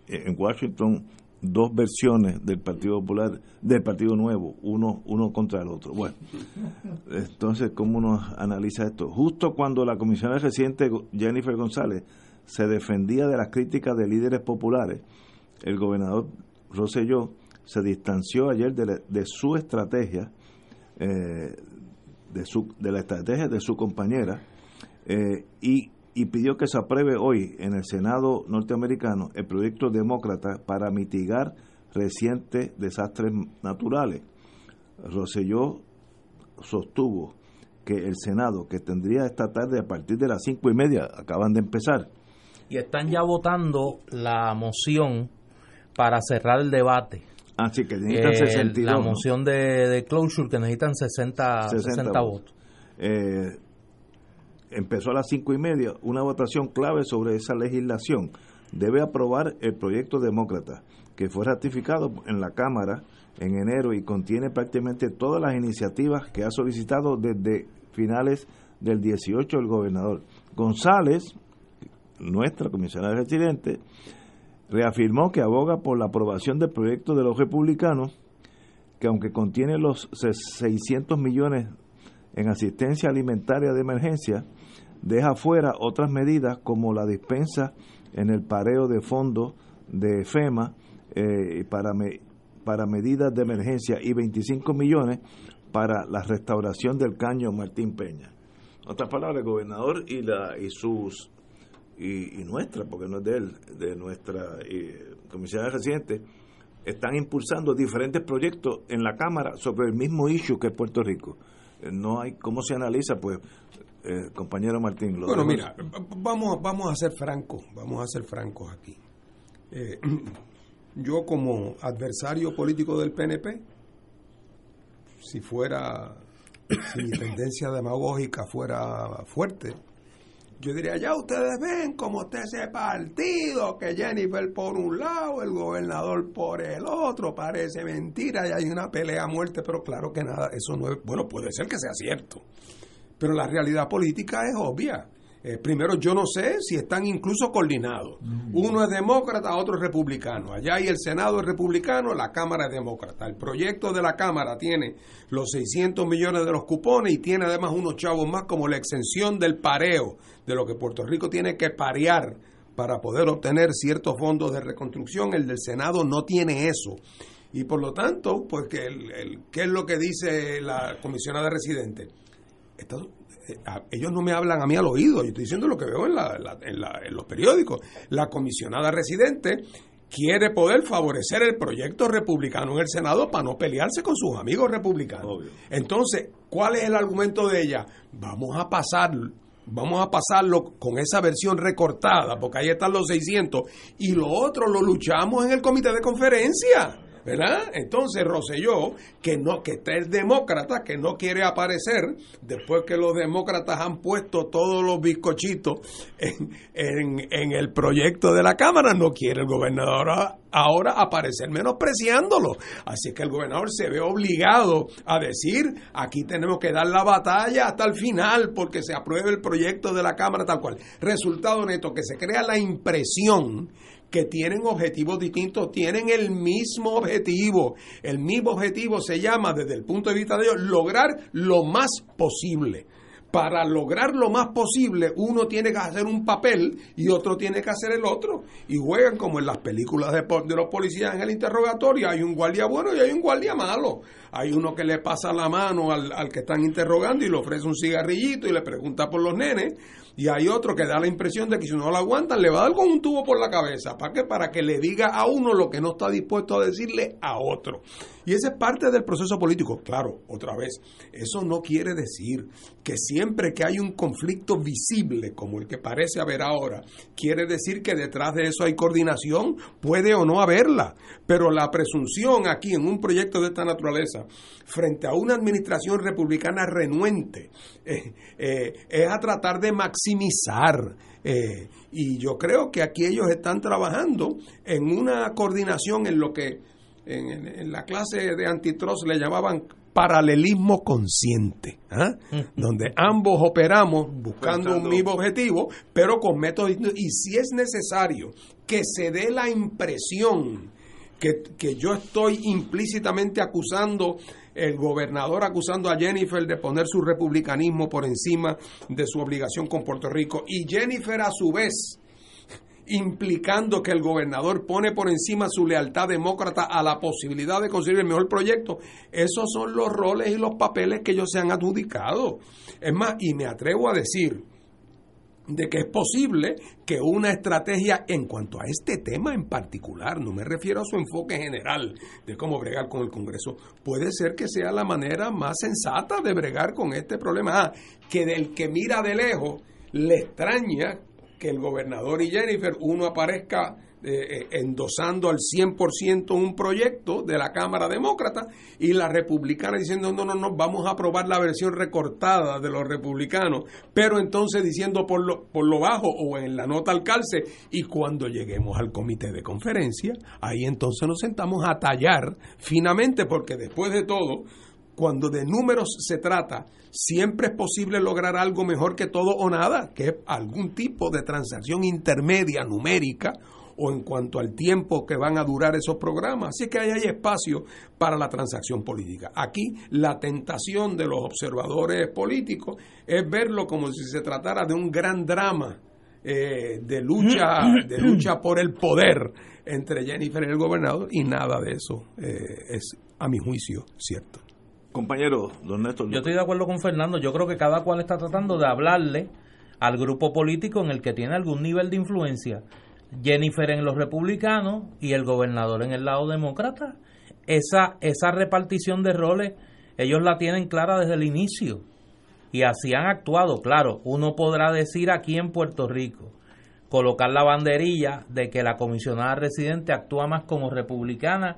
en Washington dos versiones del Partido Popular, del Partido Nuevo, uno, uno contra el otro. Bueno, entonces, ¿cómo uno analiza esto? Justo cuando la comisionada reciente Jennifer González se defendía de las críticas de líderes populares, el gobernador Rosselló se distanció ayer de, su estrategia, eh, de, la estrategia de su compañera, eh, y y pidió que se apruebe hoy en el Senado norteamericano el proyecto demócrata para mitigar recientes desastres naturales. Roselló sostuvo que el Senado, que tendría esta tarde a partir de las cinco y media, acaban de empezar. Y están ya votando la moción para cerrar el debate. Así que necesitan 62. La moción de, de, closure que necesitan 60, 60, votos. Eh, empezó a las cinco y media una votación clave sobre esa legislación. Debe aprobar el proyecto demócrata que fue ratificado en la Cámara en enero y contiene prácticamente todas las iniciativas que ha solicitado desde finales del 18 el gobernador. González, nuestra comisionada residente, reafirmó que aboga por la aprobación del proyecto de los republicanos, que aunque contiene los 600 millones en asistencia alimentaria de emergencia, deja fuera otras medidas como la dispensa en el pareo de fondos de FEMA eh, para, para medidas de emergencia y 25 millones para la restauración del caño Martín Peña. Otras palabras, el gobernador y, la, y sus y, nuestra, porque no es de él, de nuestra eh, comisión residente, están impulsando diferentes proyectos en la Cámara sobre el mismo issue que es Puerto Rico. Eh, no hay, ¿cómo se analiza? Pues eh, compañero Martín. bueno, mira, vamos, vamos a ser francos, vamos a ser francos aquí. Eh, yo como adversario político del PNP, si fuera, si mi tendencia demagógica fuera fuerte, yo diría, ya ustedes ven como usted ese partido, que Jennifer por un lado, el gobernador por el otro, parece mentira y hay una pelea a muerte, pero claro que nada, eso no es, bueno, puede ser que sea cierto, pero la realidad política es obvia. Eh, primero, yo no sé si están incluso coordinados. Uno es demócrata, otro es republicano. Allá hay el Senado es republicano, la Cámara es demócrata. El proyecto de la Cámara tiene los 600 millones de los cupones y tiene además unos chavos más como la exención del pareo, de lo que Puerto Rico tiene que parear para poder obtener ciertos fondos de reconstrucción. El del Senado no tiene eso. Y por lo tanto, pues, que el, ¿qué es lo que dice la comisionada residente? Eh, ellos no me hablan a mí al oído, yo estoy diciendo lo que veo en, en, los periódicos. La comisionada residente quiere poder favorecer el proyecto republicano en el Senado para no pelearse con sus amigos republicanos. Entonces, ¿cuál es el argumento de ella? Vamos a pasar vamos a pasarlo con esa versión recortada, porque ahí están los 600, y lo otro lo luchamos en el comité de conferencia. ¿Verdad? Entonces Roselló, que no, que es demócrata, que no quiere aparecer, después que los demócratas han puesto todos los bizcochitos en, el proyecto de la Cámara, no quiere el gobernador ahora aparecer menospreciándolo. Así que el gobernador se ve obligado a decir, aquí tenemos que dar la batalla hasta el final porque se apruebe el proyecto de la Cámara tal cual. Resultado neto, que se crea la impresión que tienen objetivos distintos, tienen el mismo objetivo. El mismo objetivo se llama, desde el punto de vista de ellos, lograr lo más posible para lograr lo más posible, uno tiene que hacer un papel y otro tiene que hacer el otro. Y juegan como en las películas de, los policías en el interrogatorio. Hay un guardia bueno y hay un guardia malo. Hay uno que le pasa la mano al, al que están interrogando y le ofrece un cigarrillito y le pregunta por los nenes y hay otro que da la impresión de que si no lo aguantan le va a dar con un tubo por la cabeza. ¿Para qué? Para que le diga a uno lo que no está dispuesto a decirle a otro. Y esa es parte del proceso político. Claro, otra vez, eso no quiere decir que siempre que hay un conflicto visible como el que parece haber ahora, quiere decir que detrás de eso hay coordinación, puede o no haberla. Pero la presunción aquí en un proyecto de esta naturaleza, frente a una administración republicana renuente, eh, eh, es a tratar de maximizar. Eh, y yo creo que aquí ellos están trabajando en una coordinación en lo que en, la clase de antitrust le llamaban paralelismo consciente, ¿ah? donde ambos operamos buscando un mismo objetivo, pero con métodos distintos. Y si es necesario que se dé la impresión que, que yo estoy implícitamente acusando el gobernador acusando a Jennifer de poner su republicanismo por encima de su obligación con Puerto Rico y Jennifer a su vez implicando que el gobernador pone por encima su lealtad demócrata a la posibilidad de conseguir el mejor proyecto. Esos son los roles y los papeles que ellos se han adjudicado. Es más, y me atrevo a decir de que es posible que una estrategia en cuanto a este tema en particular, no me refiero a su enfoque general de cómo bregar con el Congreso, puede ser que sea la manera más sensata de bregar con este problema. Ah, que del que mira de lejos le extraña que el gobernador y Jennifer, uno aparezca eh, eh, endosando al 100% un proyecto de la Cámara Demócrata y la republicana diciendo no, no, no, vamos a aprobar la versión recortada de los republicanos, pero entonces diciendo por lo, por lo bajo o en la nota al calce y cuando lleguemos al comité de conferencia, ahí entonces nos sentamos a tallar finamente porque después de todo cuando de números se trata, siempre es posible lograr algo mejor que todo o nada, que es algún tipo de transacción intermedia numérica o en cuanto al tiempo que van a durar esos programas. Así que ahí hay espacio para la transacción política. Aquí la tentación de los observadores políticos es verlo como si se tratara de un gran drama eh, de lucha de lucha por el poder entre Jennifer y el gobernador y nada de eso eh, es a mi juicio cierto. Compañero, don Néstor. Yo estoy de acuerdo con Fernando. Yo creo que cada cual está tratando de hablarle al grupo político en el que tiene algún nivel de influencia. Jennifer en los republicanos y el gobernador en el lado demócrata. Esa, esa repartición de roles, ellos la tienen clara desde el inicio. Y así han actuado. Claro, uno podrá decir aquí en Puerto Rico, colocar la banderilla de que la comisionada residente actúa más como republicana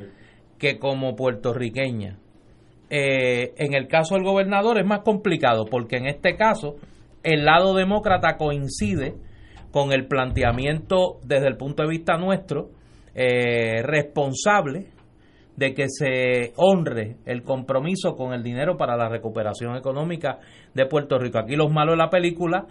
que como puertorriqueña eh, en el caso del gobernador es más complicado porque en este caso el lado demócrata coincide con el planteamiento desde el punto de vista nuestro eh, responsable de que se honre el compromiso con el dinero para la recuperación económica de Puerto Rico. Aquí los malos de la película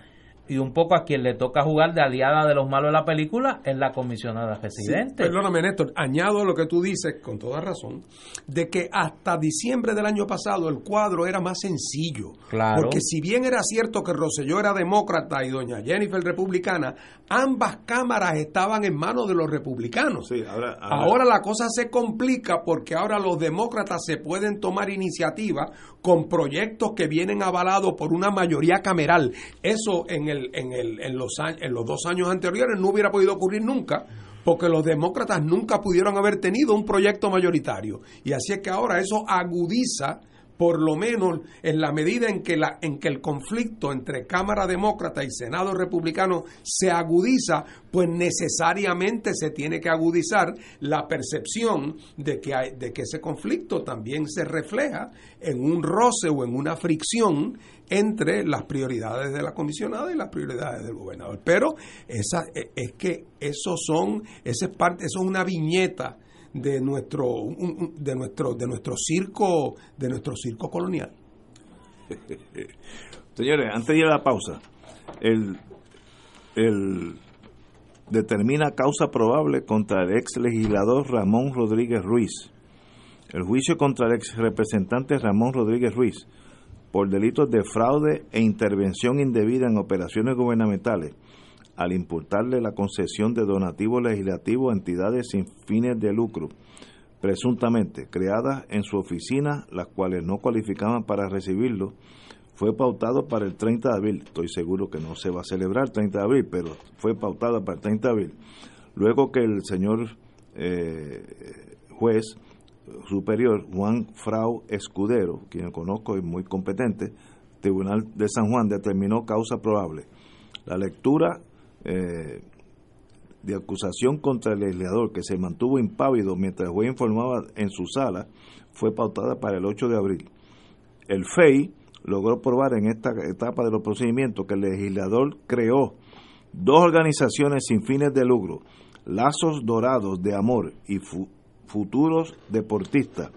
y un poco a quien le toca jugar de aliada de los malos de la película es la comisionada residente. perdóname, Néstor, añado lo que tú dices, con toda razón, de que hasta diciembre del año pasado el cuadro era más sencillo. Claro. Porque si bien era cierto que Rosselló era demócrata y doña Jennifer republicana, ambas cámaras estaban en manos de los republicanos. Sí, ahora, ahora la cosa se complica porque ahora los demócratas se pueden tomar iniciativa con proyectos que vienen avalados por una mayoría cameral. Eso en en, los, en los dos años anteriores no hubiera podido ocurrir nunca, porque los demócratas nunca pudieron haber tenido un proyecto mayoritario. Y así es que ahora eso agudiza por lo menos en la medida en que, la, en que el conflicto entre Cámara Demócrata y Senado Republicano se agudiza, pues necesariamente se tiene que agudizar la percepción de que, hay, de que ese conflicto también se refleja en un roce o en una fricción entre las prioridades de la comisionada y las prioridades del gobernador. Pero esa, e, es que eso son, esa es parte, eso es una viñeta de nuestro de nuestro de nuestro circo de nuestro circo colonial. Señores, antes de ir a la pausa, el, el determina causa probable contra el ex legislador Ramón Rodríguez Ruiz. El juicio contra el ex representante Ramón Rodríguez Ruiz por delitos de fraude e intervención indebida en operaciones gubernamentales al importarle la concesión de donativos legislativos a entidades sin fines de lucro, presuntamente creadas en su oficina, las cuales no cualificaban para recibirlo, fue pautado para el 30 de abril. Estoy seguro que no se va a celebrar el 30 de abril, pero fue pautado para el 30 de abril. Luego que el señor eh, juez superior Juan Frau Escudero, quien conozco y muy competente, Tribunal de San Juan determinó causa probable. La lectura eh, de acusación contra el legislador que se mantuvo impávido mientras el juez informaba en su sala fue pautada para el 8 de abril. El FEI logró probar en esta etapa de los procedimientos que el legislador creó dos organizaciones sin fines de lucro, Lazos Dorados de Amor y Futuros Deportistas,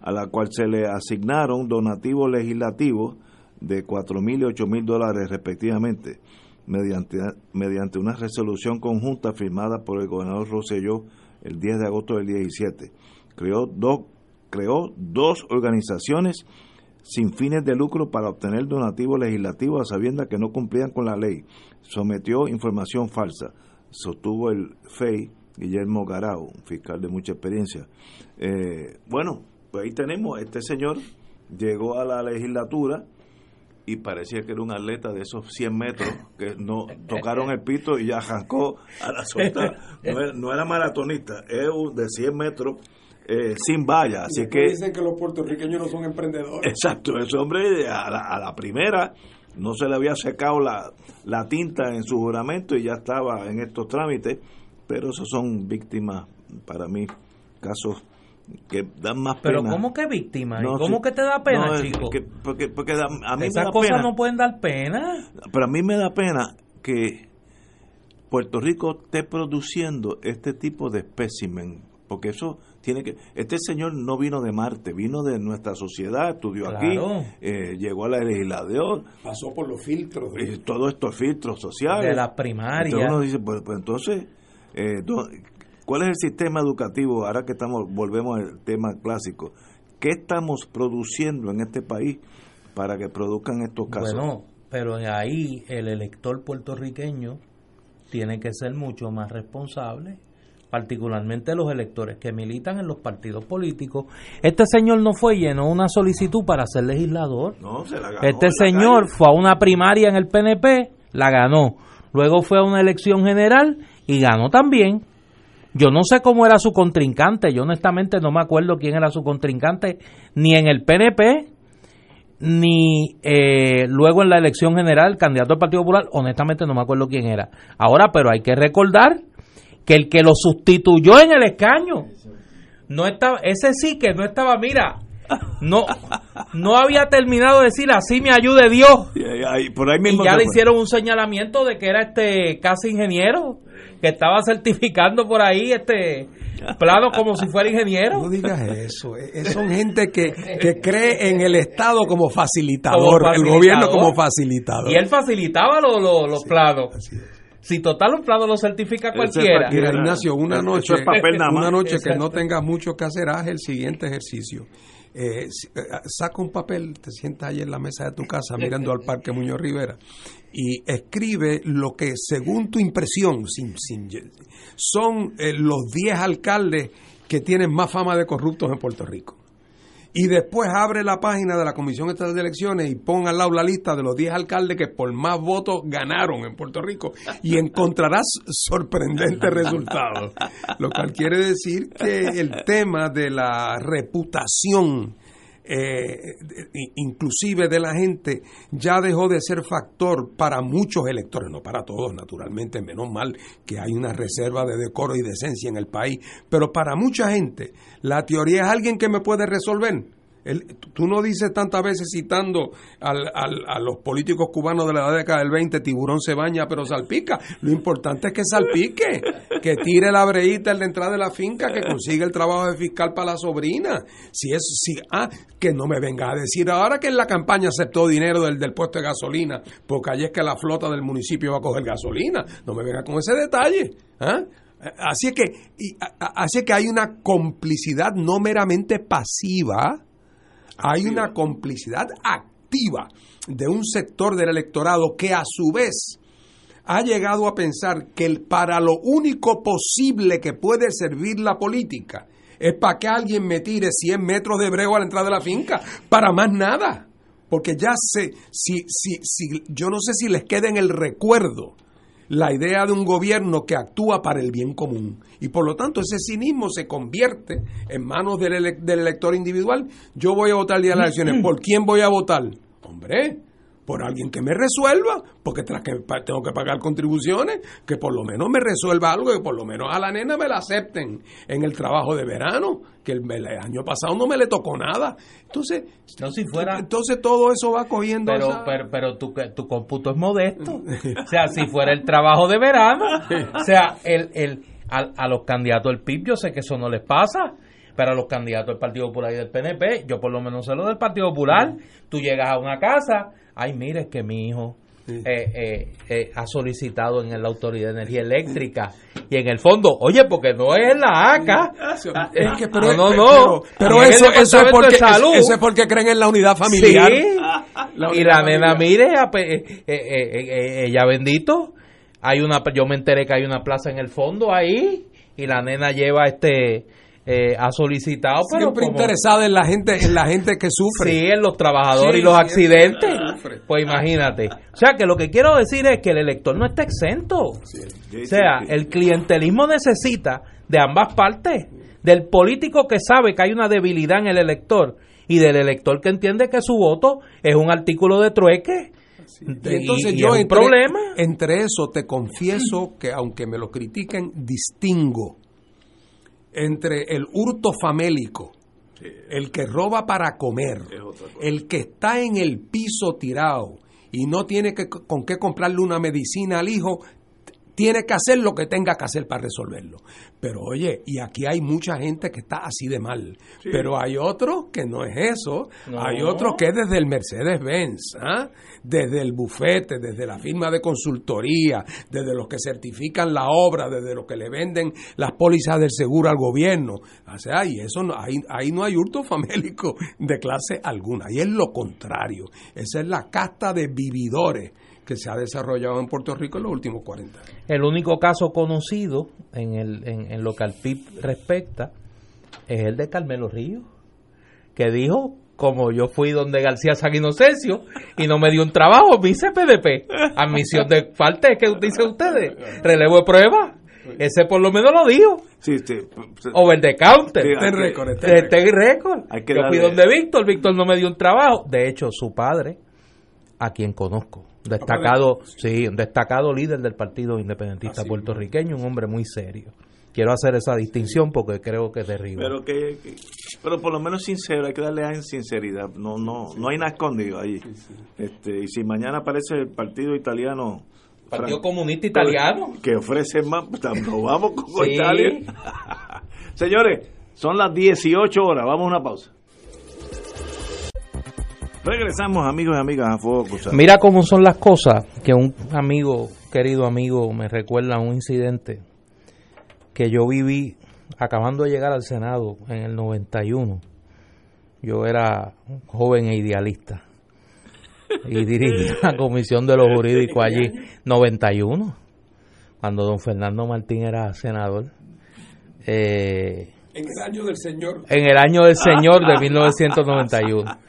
a la cual se le asignaron donativos legislativos de cuatro mil y ocho mil dólares respectivamente, mediante, mediante una resolución conjunta firmada por el gobernador Rosselló el 10 de agosto del 17. Creó dos, creó dos organizaciones sin fines de lucro para obtener donativos legislativos a sabiendas que no cumplían con la ley. Sometió información falsa. Sostuvo el FEI Guillermo Garau, fiscal de mucha experiencia. Eh, bueno, pues ahí tenemos, este señor llegó a la legislatura y parecía que era un atleta de esos 100 metros que no tocaron el pito y ya arrancó a la solta. No era, maratonista, es de 100 metros eh, sin valla. Así que dicen que los puertorriqueños no son emprendedores. Exacto, ese hombre a la, a la primera no se le había secado la, la tinta en su juramento y ya estaba en estos trámites, pero esos son víctimas, para mí, casos que dan más pena. Pero ¿cómo que víctima? ¿Cómo que te da pena, chico? porque, porque a mí Esas cosas no pueden dar pena. Pero a mí me da pena que Puerto Rico esté produciendo este tipo de espécimen, porque eso tiene que... Este señor no vino de Marte, vino de nuestra sociedad, estudió aquí, eh, llegó a la legislación. Pasó por los filtros. Y todos estos filtros sociales. De la primaria. Entonces uno dice, pues, pues entonces... Eh, ¿Cuál es el sistema educativo? Ahora que estamos, volvemos al tema clásico. ¿Qué estamos produciendo en este país para que produzcan estos casos? Bueno, pero ahí el elector puertorriqueño tiene que ser mucho más responsable, particularmente los electores que militan en los partidos políticos. Este señor no fue y llenó una solicitud para ser legislador. No, se la ganó este señor fue a una primaria en el PNP, la ganó. Luego fue a una elección general y ganó también. Yo no sé cómo era su contrincante, yo honestamente no me acuerdo quién era su contrincante, ni en el PNP, ni eh, luego en la elección general, candidato del Partido Popular, honestamente no me acuerdo quién era. Ahora, pero hay que recordar que el que lo sustituyó en el escaño, no estaba, ese sí que no estaba, mira, no, no había terminado de decir así me ayude Dios. Y, por ahí mismo y ya le hicieron un señalamiento de que era este casi ingeniero que estaba certificando por ahí este plano como si fuera ingeniero. No digas eso. Eh, eh, son gente que, que cree en el Estado como facilitador, el gobierno como facilitador. Y él facilitaba los, los, planos. Si total un plano lo certifica cualquiera. Mira, Ignacio, una noche, una noche que no tengas mucho que hacer, haz el siguiente ejercicio. Eh, saca un papel, te sientas ahí en la mesa de tu casa mirando al Parque Muñoz Rivera y escribe lo que según tu impresión sin, son eh, los 10 alcaldes que tienen más fama de corruptos en Puerto Rico. Y después abre la página de la Comisión Estatal de Elecciones y pon al lado la lista de los 10 alcaldes que por más votos ganaron en Puerto Rico y encontrarás sorprendentes resultados. Lo cual quiere decir que el tema de la reputación eh, inclusive de la gente, ya dejó de ser factor para muchos electores, no para todos naturalmente, menos mal que hay una reserva de decoro y decencia en el país, pero para mucha gente la teoría es alguien que me puede resolver tú no dices tantas veces citando a los políticos cubanos de la década del 20, tiburón se baña pero salpica. Lo importante es que salpique, que tire la breita en la entrada de la finca, que consiga el trabajo de fiscal para la sobrina. Si es, si, ah, que no me venga a decir ahora que en la campaña aceptó dinero del, del puesto de gasolina, porque allí es que la flota del municipio va a coger gasolina. No me venga con ese detalle. ¿ah? Así que, así que hay una complicidad no meramente pasiva, hay una complicidad activa de un sector del electorado que a su vez ha llegado a pensar que para lo único posible que puede servir la política es para que alguien me tire 100 metros de brego a la entrada de la finca, para más nada. Porque ya sé, si, si, si, yo no sé si les queda en el recuerdo la idea de un gobierno que actúa para el bien común. Y por lo tanto ese cinismo se convierte en manos del, del elector individual. Yo voy a votar el día de las elecciones. ¿Por quién voy a votar? Hombre, por alguien que me resuelva, porque tras que tengo que pagar contribuciones, que por lo menos me resuelva algo, que por lo menos a la nena me la acepten en el trabajo de verano, que el, año pasado no me le tocó nada. Entonces, no, si fuera, entonces todo eso va cogiendo. Pero, pero, pero tu, tu cómputo es modesto. o sea, si fuera el trabajo de verano, o sea, el, el, a, a los candidatos del PIB, yo sé que eso no les pasa pero a los candidatos del Partido Popular y del PNP, yo por lo menos sé lo del Partido Popular, tú llegas a una casa, ay, mire, que mi hijo eh, eh, eh, ha solicitado en la Autoridad de Energía Eléctrica y en el fondo, oye, porque no es la ACA. pero, no, no, Pero, eso, eso, es porque, eso es porque creen en la unidad familiar. y la nena, mire, ella bendito, hay una, yo me enteré que hay una plaza en el fondo ahí y la nena lleva este eh, ha solicitado pero siempre interesada en la gente en la gente que sufre. Sí en los trabajadores y los accidentes. pues imagínate. O sea que lo que quiero decir es que el elector no está exento. O sea el clientelismo necesita de ambas partes del político que sabe que hay una debilidad en el elector y del elector que entiende que su voto es un artículo de trueque. Entonces yo entre, problema. entre eso te confieso que aunque me lo critiquen distingo entre el hurto famélico, el que roba para comer, el que está en el piso tirado y no tiene que, con qué comprarle una medicina al hijo, tiene que hacer lo que tenga que hacer para resolverlo. Pero oye, y aquí hay mucha gente que está así de mal. Pero hay otros que no es eso. Hay otros que es desde el Mercedes-Benz, ¿ah? desde el bufete, desde la firma de consultoría, desde los que certifican la obra, desde los que le venden las pólizas del seguro al gobierno. O sea, y eso no, ahí, ahí no hay hurto famélico de clase alguna. Y es lo contrario. Esa es la casta de vividores que se ha desarrollado en Puerto Rico en los últimos 40 años. El único caso conocido en, el, en, lo que al PIB respecta es el de Carmelo Ríos, que dijo, como yo fui donde García San Inocencio y no me dio un trabajo, me hice PDP. Admisión de falta, que dicen ustedes, relevo de prueba. Ese por lo menos lo dijo. Sí, sí. Over the counter. Sí, este récord. Este récord. Yo fui donde Víctor, Víctor no me dio un trabajo. De hecho, su padre, a quien conozco, destacado, sí, un destacado líder del Partido Independentista puertorriqueño, un hombre muy serio. Quiero hacer esa distinción porque creo que es derriba. Pero que, pero por lo menos sincero, hay que darle a sinceridad. No, no, no hay nada escondido ahí. Este, y si mañana aparece el Partido Italiano Partido Comunista Italiano. Que ofrece más, pues, nos vamos con Italia. Señores, son las 18 horas, vamos a una pausa. Regresamos, amigos y amigas, a Fuego Mira cómo son las cosas, que un amigo, querido amigo, me recuerda un incidente que yo viví acabando de llegar al Senado en el 91. Yo era joven e idealista y dirigía la comisión de los jurídicos allí, 91, cuando don Fernando Martín era senador. Eh, en el año del Señor. En el año del Señor de 1991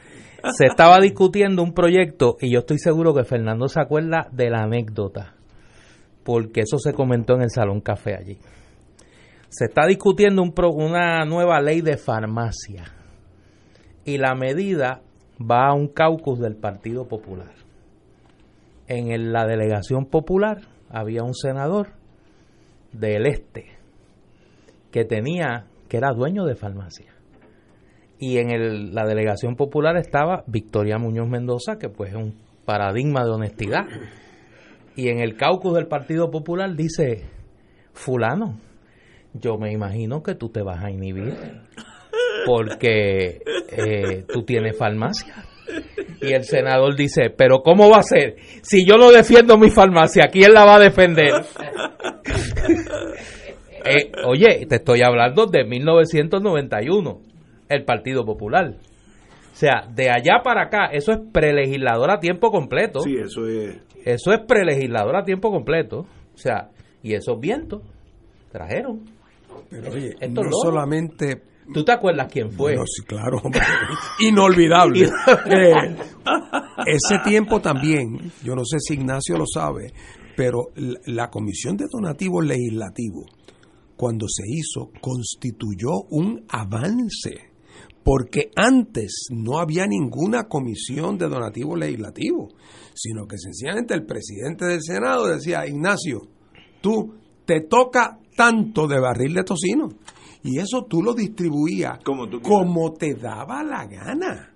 se estaba discutiendo un proyecto y yo estoy seguro que Fernando se acuerda de la anécdota, porque eso se comentó en el Salón Café allí. Se está discutiendo un una nueva ley de farmacia y la medida va a un caucus del Partido Popular. En la delegación popular había un senador del este que tenía que era dueño de farmacia y en la delegación popular estaba Victoria Muñoz Mendoza, que pues es un paradigma de honestidad. Y en el caucus del Partido Popular dice, fulano, yo me imagino que tú te vas a inhibir porque eh, tú tienes farmacia. Y el senador dice, pero ¿cómo va a ser? Si yo no defiendo mi farmacia, ¿quién la va a defender? Eh, oye, te estoy hablando de 1991 el Partido Popular. O sea, de allá para acá, eso es prelegislador a tiempo completo. Sí, eso es. Eso es prelegislador a tiempo completo. O sea, y esos vientos trajeron. Pero oye, Estos no solamente ¿Tú te acuerdas quién fue? No, sí, claro, hombre. inolvidable. Eh, ese tiempo también, yo no sé si Ignacio lo sabe, pero la, la Comisión de Donativos Legislativos, cuando se hizo, constituyó un avance, porque antes no había ninguna comisión de donativos legislativos, sino que sencillamente el presidente del Senado decía, Ignacio, tú te toca tanto de barril de tocino. Y eso tú lo distribuías Como tú como te daba la gana.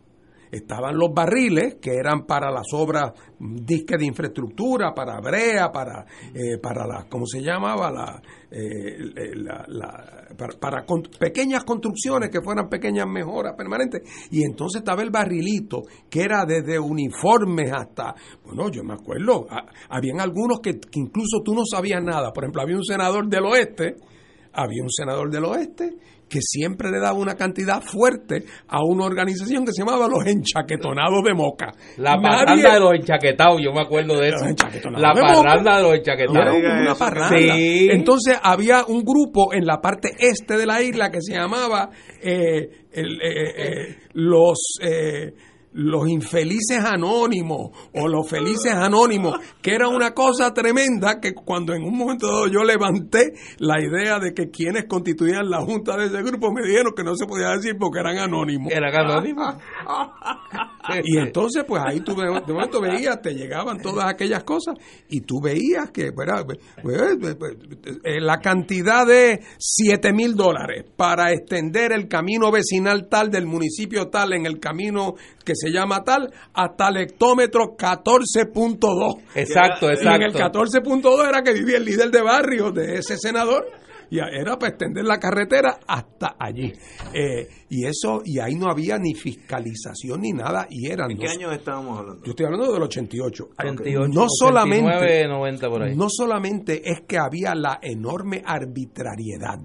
Estaban los barriles, que eran para las obras mm, disque de infraestructura, para brea, para, eh, para la, ¿cómo se llamaba? La, eh, la- la- para, con- pequeñas construcciones que fueran pequeñas mejoras permanentes. Y entonces estaba el barrilito, que era desde uniformes hasta, bueno, yo me acuerdo, a- habían algunos que incluso tú no sabías nada. Por ejemplo, había un senador del oeste, había un senador del oeste que siempre le daba una cantidad fuerte a una organización que se llamaba los enchaquetonados de Moca. La Nadie- parranda de los enchaquetados, yo me acuerdo de eso. La de Moca. parranda de los Era enchaquetados. diga una parranda. Sí. Entonces había un grupo en la parte este de la isla que se llamaba eh, el, eh, eh, los eh, los infelices anónimos o los felices anónimos, que era una cosa tremenda que cuando en un momento dado yo levanté la idea de que quienes constituían la junta de ese grupo me dijeron que no se podía decir porque eran anónimos. Eran anónimos. Y entonces, pues ahí tú de momento veías, te llegaban todas aquellas cosas y tú veías que ¿verdad? Eh, la cantidad de 7 mil dólares para extender el camino vecinal tal del municipio tal en el camino que se llama tal hasta el hectómetro 14.2. Exacto, Y en el exacto. 14.2 era que vivía el líder de barrio de ese senador. Y era para extender la carretera hasta allí. Eh, y eso, y ahí no había ni fiscalización ni nada. Y eran ¿En qué dos- años estábamos hablando? Yo estoy hablando del 88. 88, no 89, solamente, 90 por ahí. no solamente es que había la enorme arbitrariedad,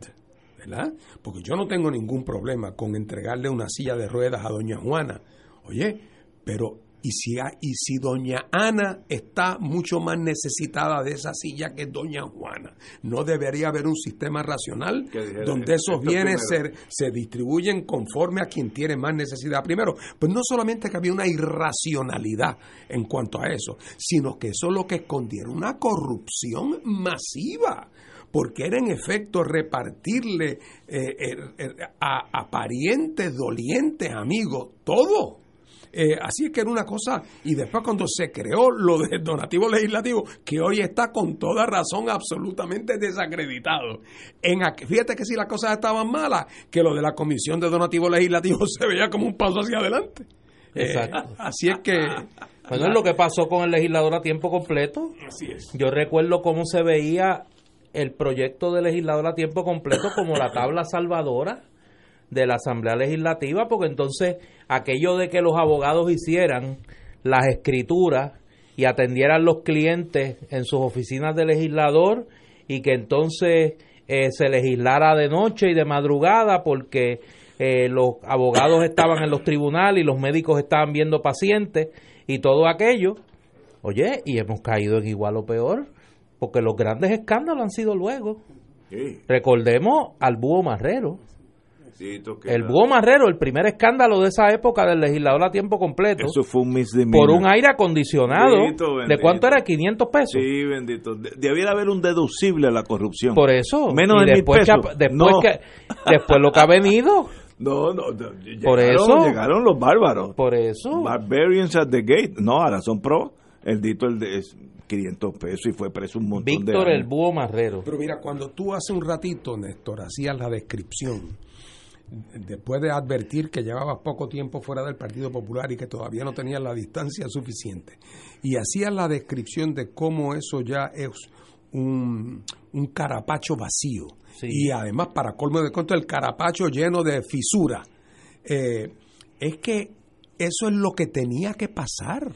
¿verdad? Porque yo no tengo ningún problema con entregarle una silla de ruedas a doña Juana. Oye, pero ¿y si, y si doña Ana está mucho más necesitada de esa silla que doña Juana? ¿No debería haber un sistema racional dijera, donde esos bienes se, se distribuyen conforme a quien tiene más necesidad primero. Pues no solamente que había una irracionalidad en cuanto a eso, sino que eso lo que escondía era una corrupción masiva. Porque era en efecto repartirle eh, eh, eh, a, a parientes, dolientes, amigos, todo. Eh, así es que era una cosa, y después cuando se creó lo del donativo legislativo, que hoy está con toda razón absolutamente desacreditado. En, fíjate que si las cosas estaban malas, que lo de la Comisión de Donativo Legislativo se veía como un paso hacia adelante. Eh, Exacto. así es que... Bueno, es lo que pasó con el legislador a tiempo completo. Así es. Yo recuerdo cómo se veía el proyecto de legislador a tiempo completo como la tabla salvadora de la Asamblea Legislativa, porque entonces aquello de que los abogados hicieran las escrituras y atendieran los clientes en sus oficinas de legislador y que entonces eh, se legislara de noche y de madrugada porque eh, los abogados estaban en los tribunales y los médicos estaban viendo pacientes y todo aquello. Oye, y hemos caído en igual o peor, porque los grandes escándalos han sido luego. Sí, Recordemos al Búho Marrero. Que El Búho Marrero, el primer escándalo de esa época del legislador a tiempo completo, Eso fue un misdemeanor. por un aire acondicionado. Bendito, ¿De cuánto era? 500 pesos. Sí, bendito. De- Debiera haber un deducible a la corrupción. Por eso. Menos y de mil después, pesos. ha- después, No. que, después lo que ha venido. No, no. llegaron, Por eso. Llegaron los bárbaros. Por eso. Barbarians at the gate. No, ahora son pro. El dito el de es 500 pesos y fue preso un montón de Víctor el. Búho Marrero. Pero mira, cuando tú hace un ratito, Néstor, hacías la descripción, después de advertir que llevabas poco tiempo fuera del Partido Popular y que todavía no tenías la distancia suficiente, y hacías la descripción de cómo eso ya es un, un carapacho vacío, Sí. y además, para colmo de cuento, el carapacho lleno de fisuras, eh, es que eso es lo que tenía que pasar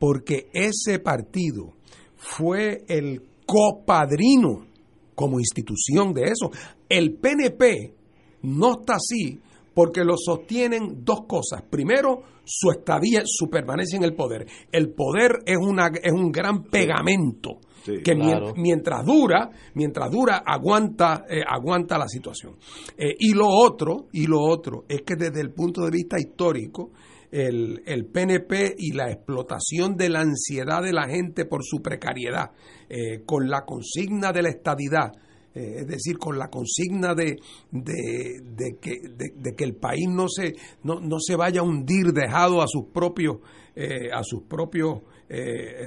porque ese partido fue el copadrino como institución de eso. El PNP no está así porque lo sostienen dos cosas. Primero, su estadía, su permanencia en el poder. El poder es, una, es un gran pegamento que mientras dura, mientras dura, aguanta, eh, aguanta la situación. Eh, y lo otro, y lo otro, es que desde el punto de vista histórico, el, el, PNP y la explotación de la ansiedad de la gente por su precariedad, eh, con la consigna de la estadidad, es decir, con la consigna de, de, que, de, que, el país no se, no, no, se vaya a hundir dejado a sus propios, a sus propios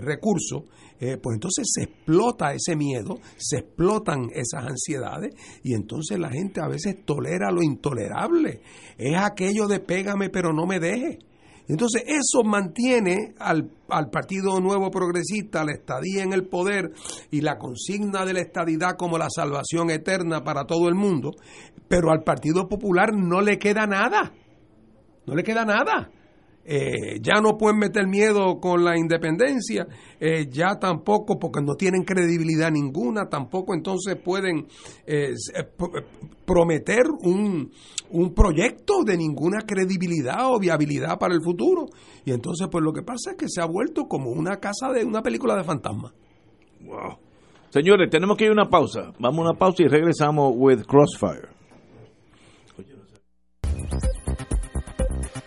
recursos, eh, pues entonces se explota ese miedo, se explotan esas ansiedades y entonces la gente a veces tolera lo intolerable. Es aquello de pégame pero no me deje. Entonces eso mantiene al, al, Partido Nuevo Progresista, la estadía en el poder y la consigna de la estadidad como la salvación eterna para todo el mundo, pero al Partido Popular no le queda nada, no le queda nada. Eh, ya no pueden meter miedo con la independencia, eh, ya tampoco, porque no tienen credibilidad ninguna, tampoco entonces pueden eh, prometer un, un, proyecto de ninguna credibilidad o viabilidad para el futuro. Y entonces, pues lo que pasa es que se ha vuelto como una casa de una película de fantasma. Wow. Señores, tenemos que ir a una pausa. Vamos a una pausa y regresamos with Crossfire.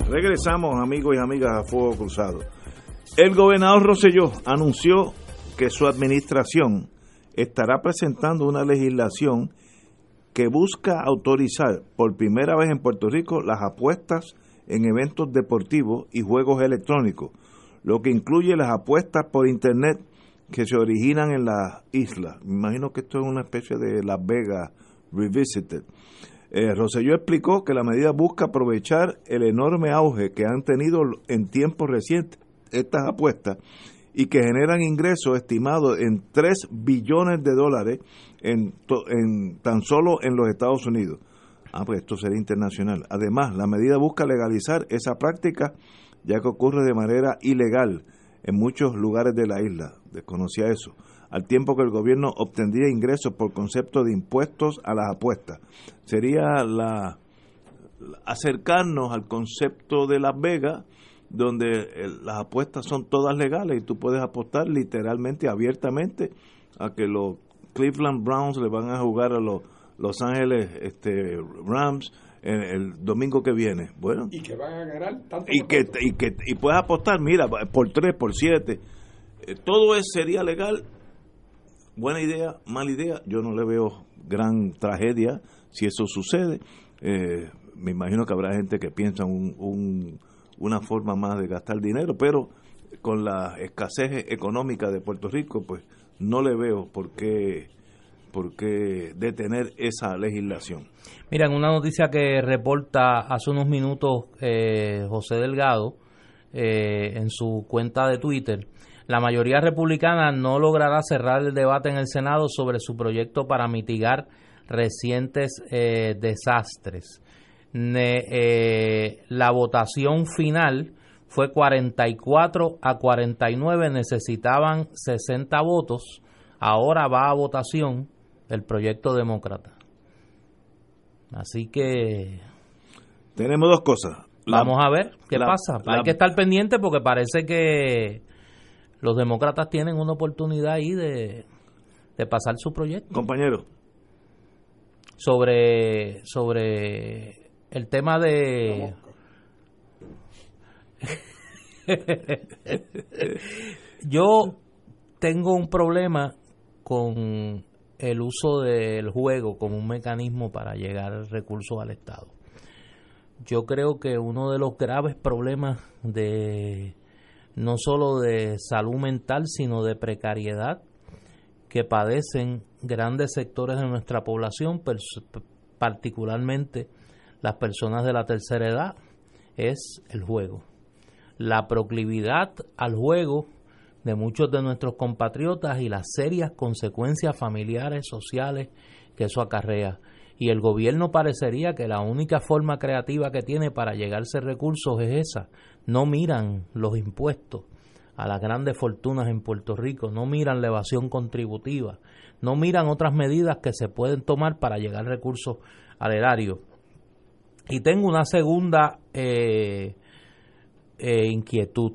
Regresamos, amigos y amigas, a Fuego Cruzado. El gobernador Rosselló anunció que su administración estará presentando una legislación que busca autorizar por primera vez en Puerto Rico las apuestas en eventos deportivos y juegos electrónicos, lo que incluye las apuestas por Internet que se originan en la isla. Me imagino que esto es una especie de Las Vegas Revisited. Eh, explicó que la medida busca aprovechar el enorme auge que han tenido en tiempos recientes estas apuestas y que generan ingresos estimados en 3 billones de dólares en, en, tan solo en los Estados Unidos. Ah, pues esto sería internacional. Además, la medida busca legalizar esa práctica ya que ocurre de manera ilegal en muchos lugares de la isla. Desconocía eso al tiempo que el gobierno obtendría ingresos por concepto de impuestos a las apuestas. Sería la, acercarnos al concepto de Las Vegas, donde eh, las apuestas son todas legales y tú puedes apostar literalmente, abiertamente, a que los Cleveland Browns le van a jugar a los Los Ángeles este, Rams el domingo que viene. Bueno, y que van a ganar tanto y que, y que y puedes apostar, mira, por tres, por siete. Eh, todo eso sería legal buena idea, mala idea, yo no le veo gran tragedia si eso sucede. Eh, me imagino que habrá gente que piensa un, una forma más de gastar dinero, pero con la escasez económica de Puerto Rico, pues no le veo por qué, por qué detener esa legislación. Mira, en una noticia que reporta hace unos minutos eh, José Delgado eh, en su cuenta de Twitter, la mayoría republicana no logrará cerrar el debate en el Senado sobre su proyecto para mitigar recientes eh, desastres. Eh, la votación final fue 44 a 49, necesitaban 60 votos. Ahora va a votación el proyecto demócrata. Así que... Tenemos dos cosas. Vamos a ver qué pasa. Hay que estar pendiente porque parece que los demócratas tienen una oportunidad ahí de, pasar su proyecto. Compañero. Sobre, sobre el tema de... Yo tengo un problema con el uso del juego como un mecanismo para llegar recursos al Estado. Yo creo que uno de los graves problemas de no solo de salud mental, sino de precariedad que padecen grandes sectores de nuestra población, particularmente las personas de la tercera edad, es el juego. La proclividad al juego de muchos de nuestros compatriotas y las serias consecuencias familiares, sociales que eso acarrea. Y el gobierno parecería que la única forma creativa que tiene para llegarse recursos es esa, no miran los impuestos a las grandes fortunas en Puerto Rico, no miran la evasión contributiva, no miran otras medidas que se pueden tomar para llegar recursos al erario. Y tengo una segunda eh, eh, inquietud.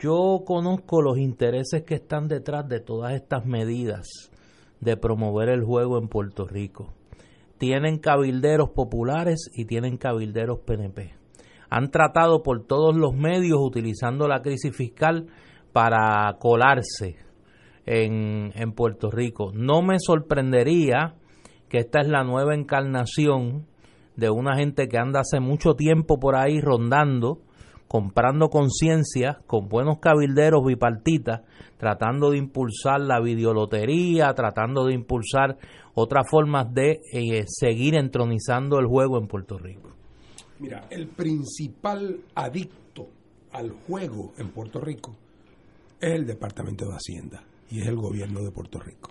Yo conozco los intereses que están detrás de todas estas medidas de promover el juego en Puerto Rico. Tienen cabilderos populares y tienen cabilderos PNP. Han tratado por todos los medios, utilizando la crisis fiscal, para colarse en, en Puerto Rico. No me sorprendería que esta es la nueva encarnación de una gente que anda hace mucho tiempo por ahí rondando, comprando conciencia con buenos cabilderos bipartitas, tratando de impulsar la videolotería, tratando de impulsar otras formas de eh, seguir entronizando el juego en Puerto Rico. Mira, el principal adicto al juego en Puerto Rico es el Departamento de Hacienda y es el gobierno de Puerto Rico.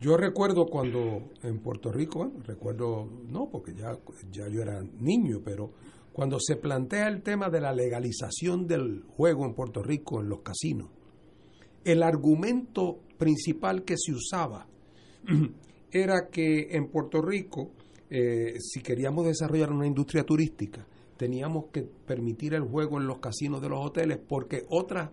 Yo recuerdo cuando en Puerto Rico, recuerdo, no, porque ya, ya yo era niño, pero cuando se plantea el tema de la legalización del juego en Puerto Rico, en los casinos, el argumento principal que se usaba era que en Puerto Rico, eh, si queríamos desarrollar una industria turística, teníamos que permitir el juego en los casinos de los hoteles porque otras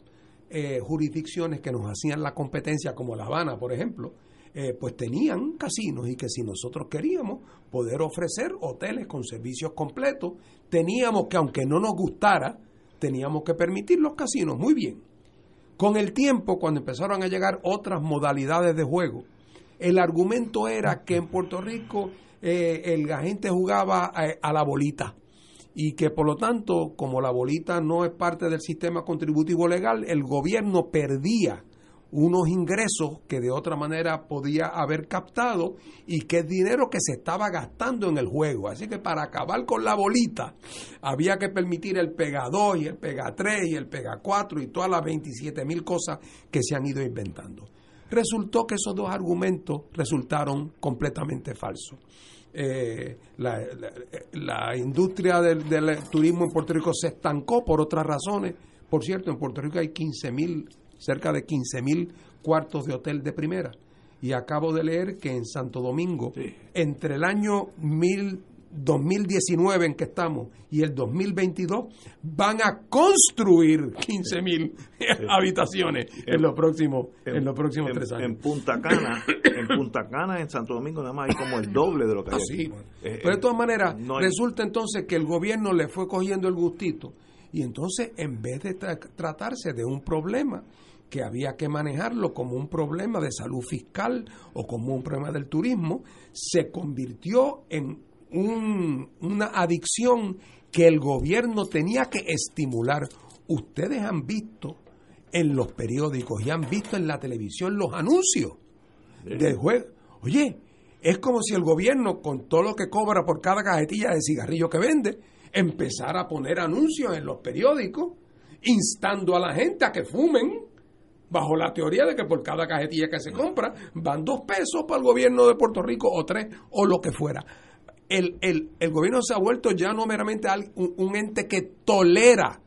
eh, jurisdicciones que nos hacían la competencia, como La Habana, por ejemplo, eh, pues tenían casinos y que si nosotros queríamos poder ofrecer hoteles con servicios completos, teníamos que, aunque no nos gustara, teníamos que permitir los casinos. Muy bien. Con el tiempo, cuando empezaron a llegar otras modalidades de juego, el argumento era que en Puerto Rico eh, el, la gente jugaba a la bolita y que por lo tanto, como la bolita no es parte del sistema contributivo legal, el gobierno perdía unos ingresos que de otra manera podía haber captado y que es dinero que se estaba gastando en el juego. Así que para acabar con la bolita había que permitir el Pega 2 y el Pega 3 y el Pega 4 y todas las 27 mil cosas que se han ido inventando. Resultó que esos dos argumentos resultaron completamente falsos. Eh, la, industria del, turismo en Puerto Rico se estancó por otras razones. Por cierto, en Puerto Rico hay 15 mil, cerca de 15 mil cuartos de hotel de primera. Y acabo de leer que en Santo Domingo, entre el año mil 2019 en que estamos y el 2022 van a construir 15 mil habitaciones en los próximos en, los próximos tres años. en Punta Cana en Punta Cana en Santo Domingo nada más hay como el doble de lo que hay ah, eh, pero de todas maneras resulta entonces que el gobierno le fue cogiendo el gustito y entonces en vez de tratarse de un problema que había que manejarlo como un problema de salud fiscal o como un problema del turismo, se convirtió en una adicción que el gobierno tenía que estimular. Ustedes han visto en los periódicos y han visto en la televisión los anuncios del juego. Oye, es como si el gobierno, con todo lo que cobra por cada cajetilla de cigarrillo que vende, empezara a poner anuncios en los periódicos, instando a la gente a que fumen, bajo la teoría de que por cada cajetilla que se compra van dos pesos para el gobierno de Puerto Rico o tres o lo que fuera el, el, el gobierno se ha vuelto ya no meramente un, ente que tolera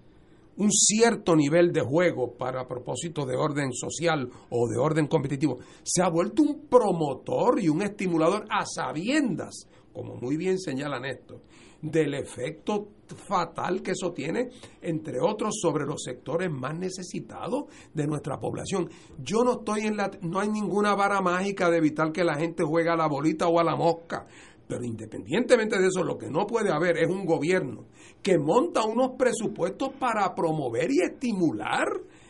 un cierto nivel de juego para propósito de orden social o de orden competitivo, se ha vuelto un promotor y un estimulador a sabiendas, como muy bien señalan esto, del efecto fatal que eso tiene, entre otros, sobre los sectores más necesitados de nuestra población. Yo no estoy en la, no hay ninguna vara mágica de evitar que la gente juegue a la bolita o a la mosca. Pero independientemente de eso, lo que no puede haber es un gobierno que monta unos presupuestos para promover y estimular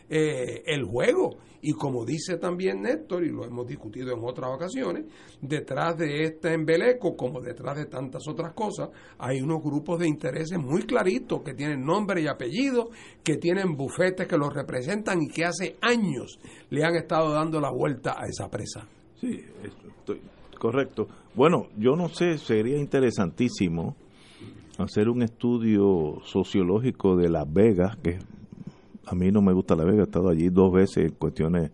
eh, el juego. Y como dice también Néstor, y lo hemos discutido en otras ocasiones, detrás de este embeleco, como detrás de tantas otras cosas, hay unos grupos de intereses muy claritos que tienen nombre y apellido, que tienen bufetes que los representan y que hace años le han estado dando la vuelta a esa presa. Sí, estoy, correcto. Bueno, yo no sé, sería interesantísimo hacer un estudio sociológico de Las Vegas, que a mí no me gusta Las Vegas, he estado allí dos veces en cuestiones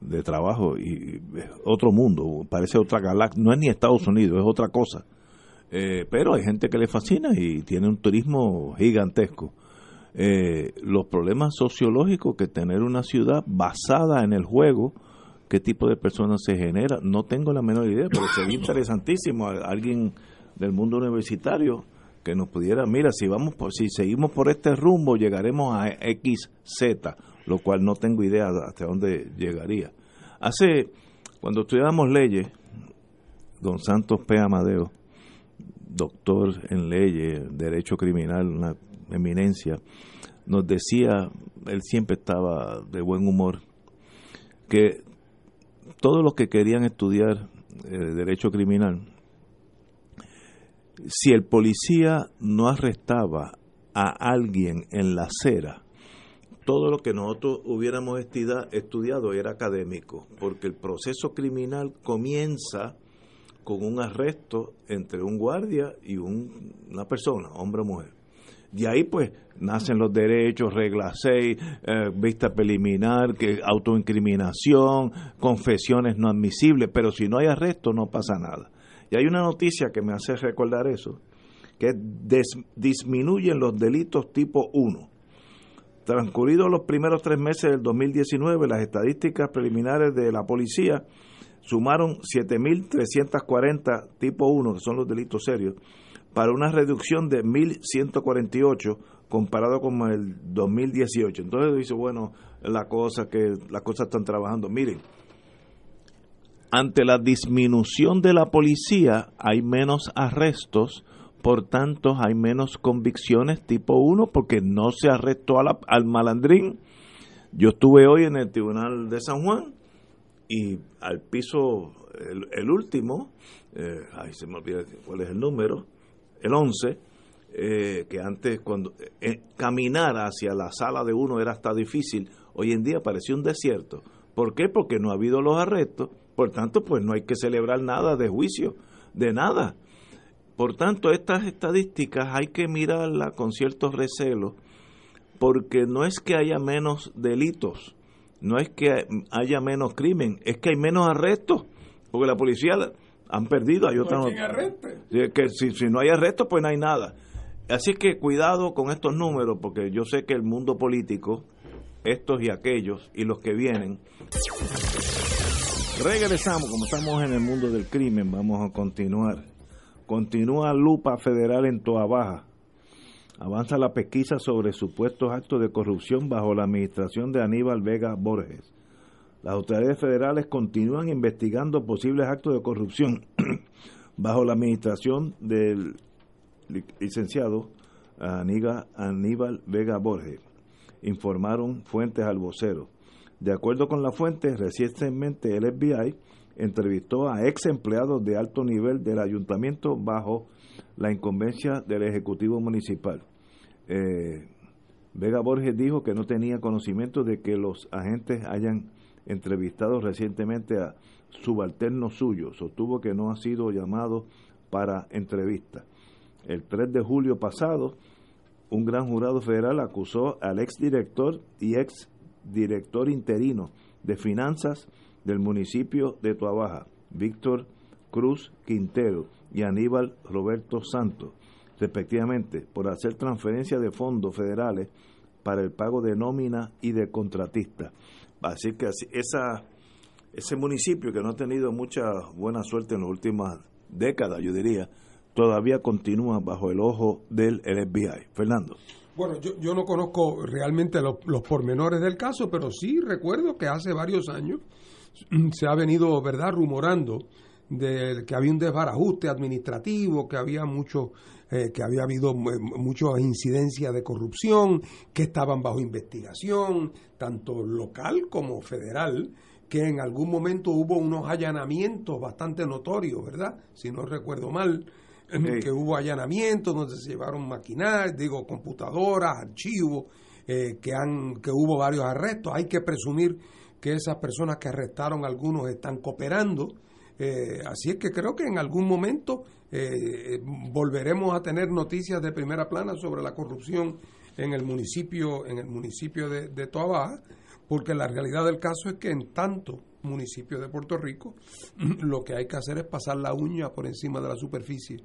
de trabajo y otro mundo, parece otra galaxia, no es ni Estados Unidos, es otra cosa. Eh, pero hay gente que le fascina y tiene un turismo gigantesco. Eh, los problemas sociológicos que tener una ciudad basada en el juego, qué tipo de personas se genera. No tengo la menor idea, pero sería interesantísimo alguien del mundo universitario que nos pudiera, mira, si vamos por, si seguimos por este rumbo llegaremos a XZ, lo cual no tengo idea hasta dónde llegaría. Hace cuando estudiábamos leyes, don Santos P. Amadeo, doctor en leyes, derecho criminal, una eminencia, nos decía, él siempre estaba de buen humor, que todos los que querían estudiar eh, derecho criminal, si el policía no arrestaba a alguien en la acera, todo lo que nosotros hubiéramos estudiado era académico, porque el proceso criminal comienza con un arresto entre un guardia y una persona, hombre o mujer. De ahí pues nacen los derechos, regla 6, eh, vista preliminar, que autoincriminación, confesiones no admisibles, pero si no hay arresto no pasa nada. Y hay una noticia que me hace recordar eso, que disminuyen los delitos tipo 1. Transcurridos los primeros tres meses del 2019, las estadísticas preliminares de la policía sumaron 7.340 tipo 1, que son los delitos serios, para una reducción de 1.148 comparado con el 2018. Entonces dice, bueno, la cosa que las cosas están trabajando. Miren, ante la disminución de la policía hay menos arrestos, por tanto hay menos convicciones tipo 1 porque no se arrestó al malandrín. Yo estuve hoy en el Tribunal de San Juan y al piso, el, último, eh, ay, se me olvida cuál es el número, el 11, eh, que antes cuando eh, caminar hacia la sala de uno era hasta difícil, hoy en día parece un desierto. ¿Por qué? Porque no ha habido los arrestos, por tanto, pues no hay que celebrar nada de juicio, de nada. Por tanto, estas estadísticas hay que mirarlas con ciertos recelos, porque no es que haya menos delitos, no es que haya menos crimen, es que hay menos arrestos, porque la policía han perdido, hay otra que si, si no hay arrestos, pues no hay nada. Así que cuidado con estos números, porque yo sé que el mundo político, estos y aquellos, y los que vienen. Regresamos, como estamos en el mundo del crimen, vamos a continuar. Continúa lupa federal en Toa Baja. Avanza la pesquisa sobre supuestos actos de corrupción bajo la administración de Aníbal Vega Borges. Las autoridades federales continúan investigando posibles actos de corrupción bajo la administración del licenciado Aníbal Vega Borges, informaron fuentes al vocero. De acuerdo con la fuente, recientemente el FBI entrevistó a ex empleados de alto nivel del ayuntamiento bajo la incumbencia del Ejecutivo Municipal. Eh, Vega Borges dijo que no tenía conocimiento de que los agentes hayan entrevistado recientemente a subalternos suyos. Sostuvo que no ha sido llamado para entrevista. El 3 de julio pasado, un gran jurado federal acusó al ex director y ex director interino de finanzas del municipio de Tuabaja, Víctor Cruz Quintero y Aníbal Roberto Santos, respectivamente, por hacer transferencia de fondos federales para el pago de nómina y de contratista. Así que esa, ese municipio que no ha tenido mucha buena suerte en las últimas décadas, yo diría, todavía continúa bajo el ojo del FBI. Fernando. Bueno, yo, yo no conozco realmente los, pormenores del caso, pero sí recuerdo que hace varios años se ha venido, ¿verdad?, rumorando de que había un desbarajuste administrativo, que había mucho, eh, que había habido muchas incidencias de corrupción, que estaban bajo investigación, tanto local como federal, que en algún momento hubo unos allanamientos bastante notorios, ¿verdad? Si no recuerdo mal, que hubo allanamientos donde se llevaron maquinarias, digo, computadoras, archivos, eh, que, han, que hubo varios arrestos. Hay que presumir que esas personas que arrestaron algunos están cooperando eh, así es que creo que en algún momento eh, volveremos a tener noticias de primera plana sobre la corrupción en el municipio, en el municipio de, de Toa porque la realidad del caso es que en tanto municipio de Puerto Rico, lo que hay que hacer es pasar la uña por encima de la superficie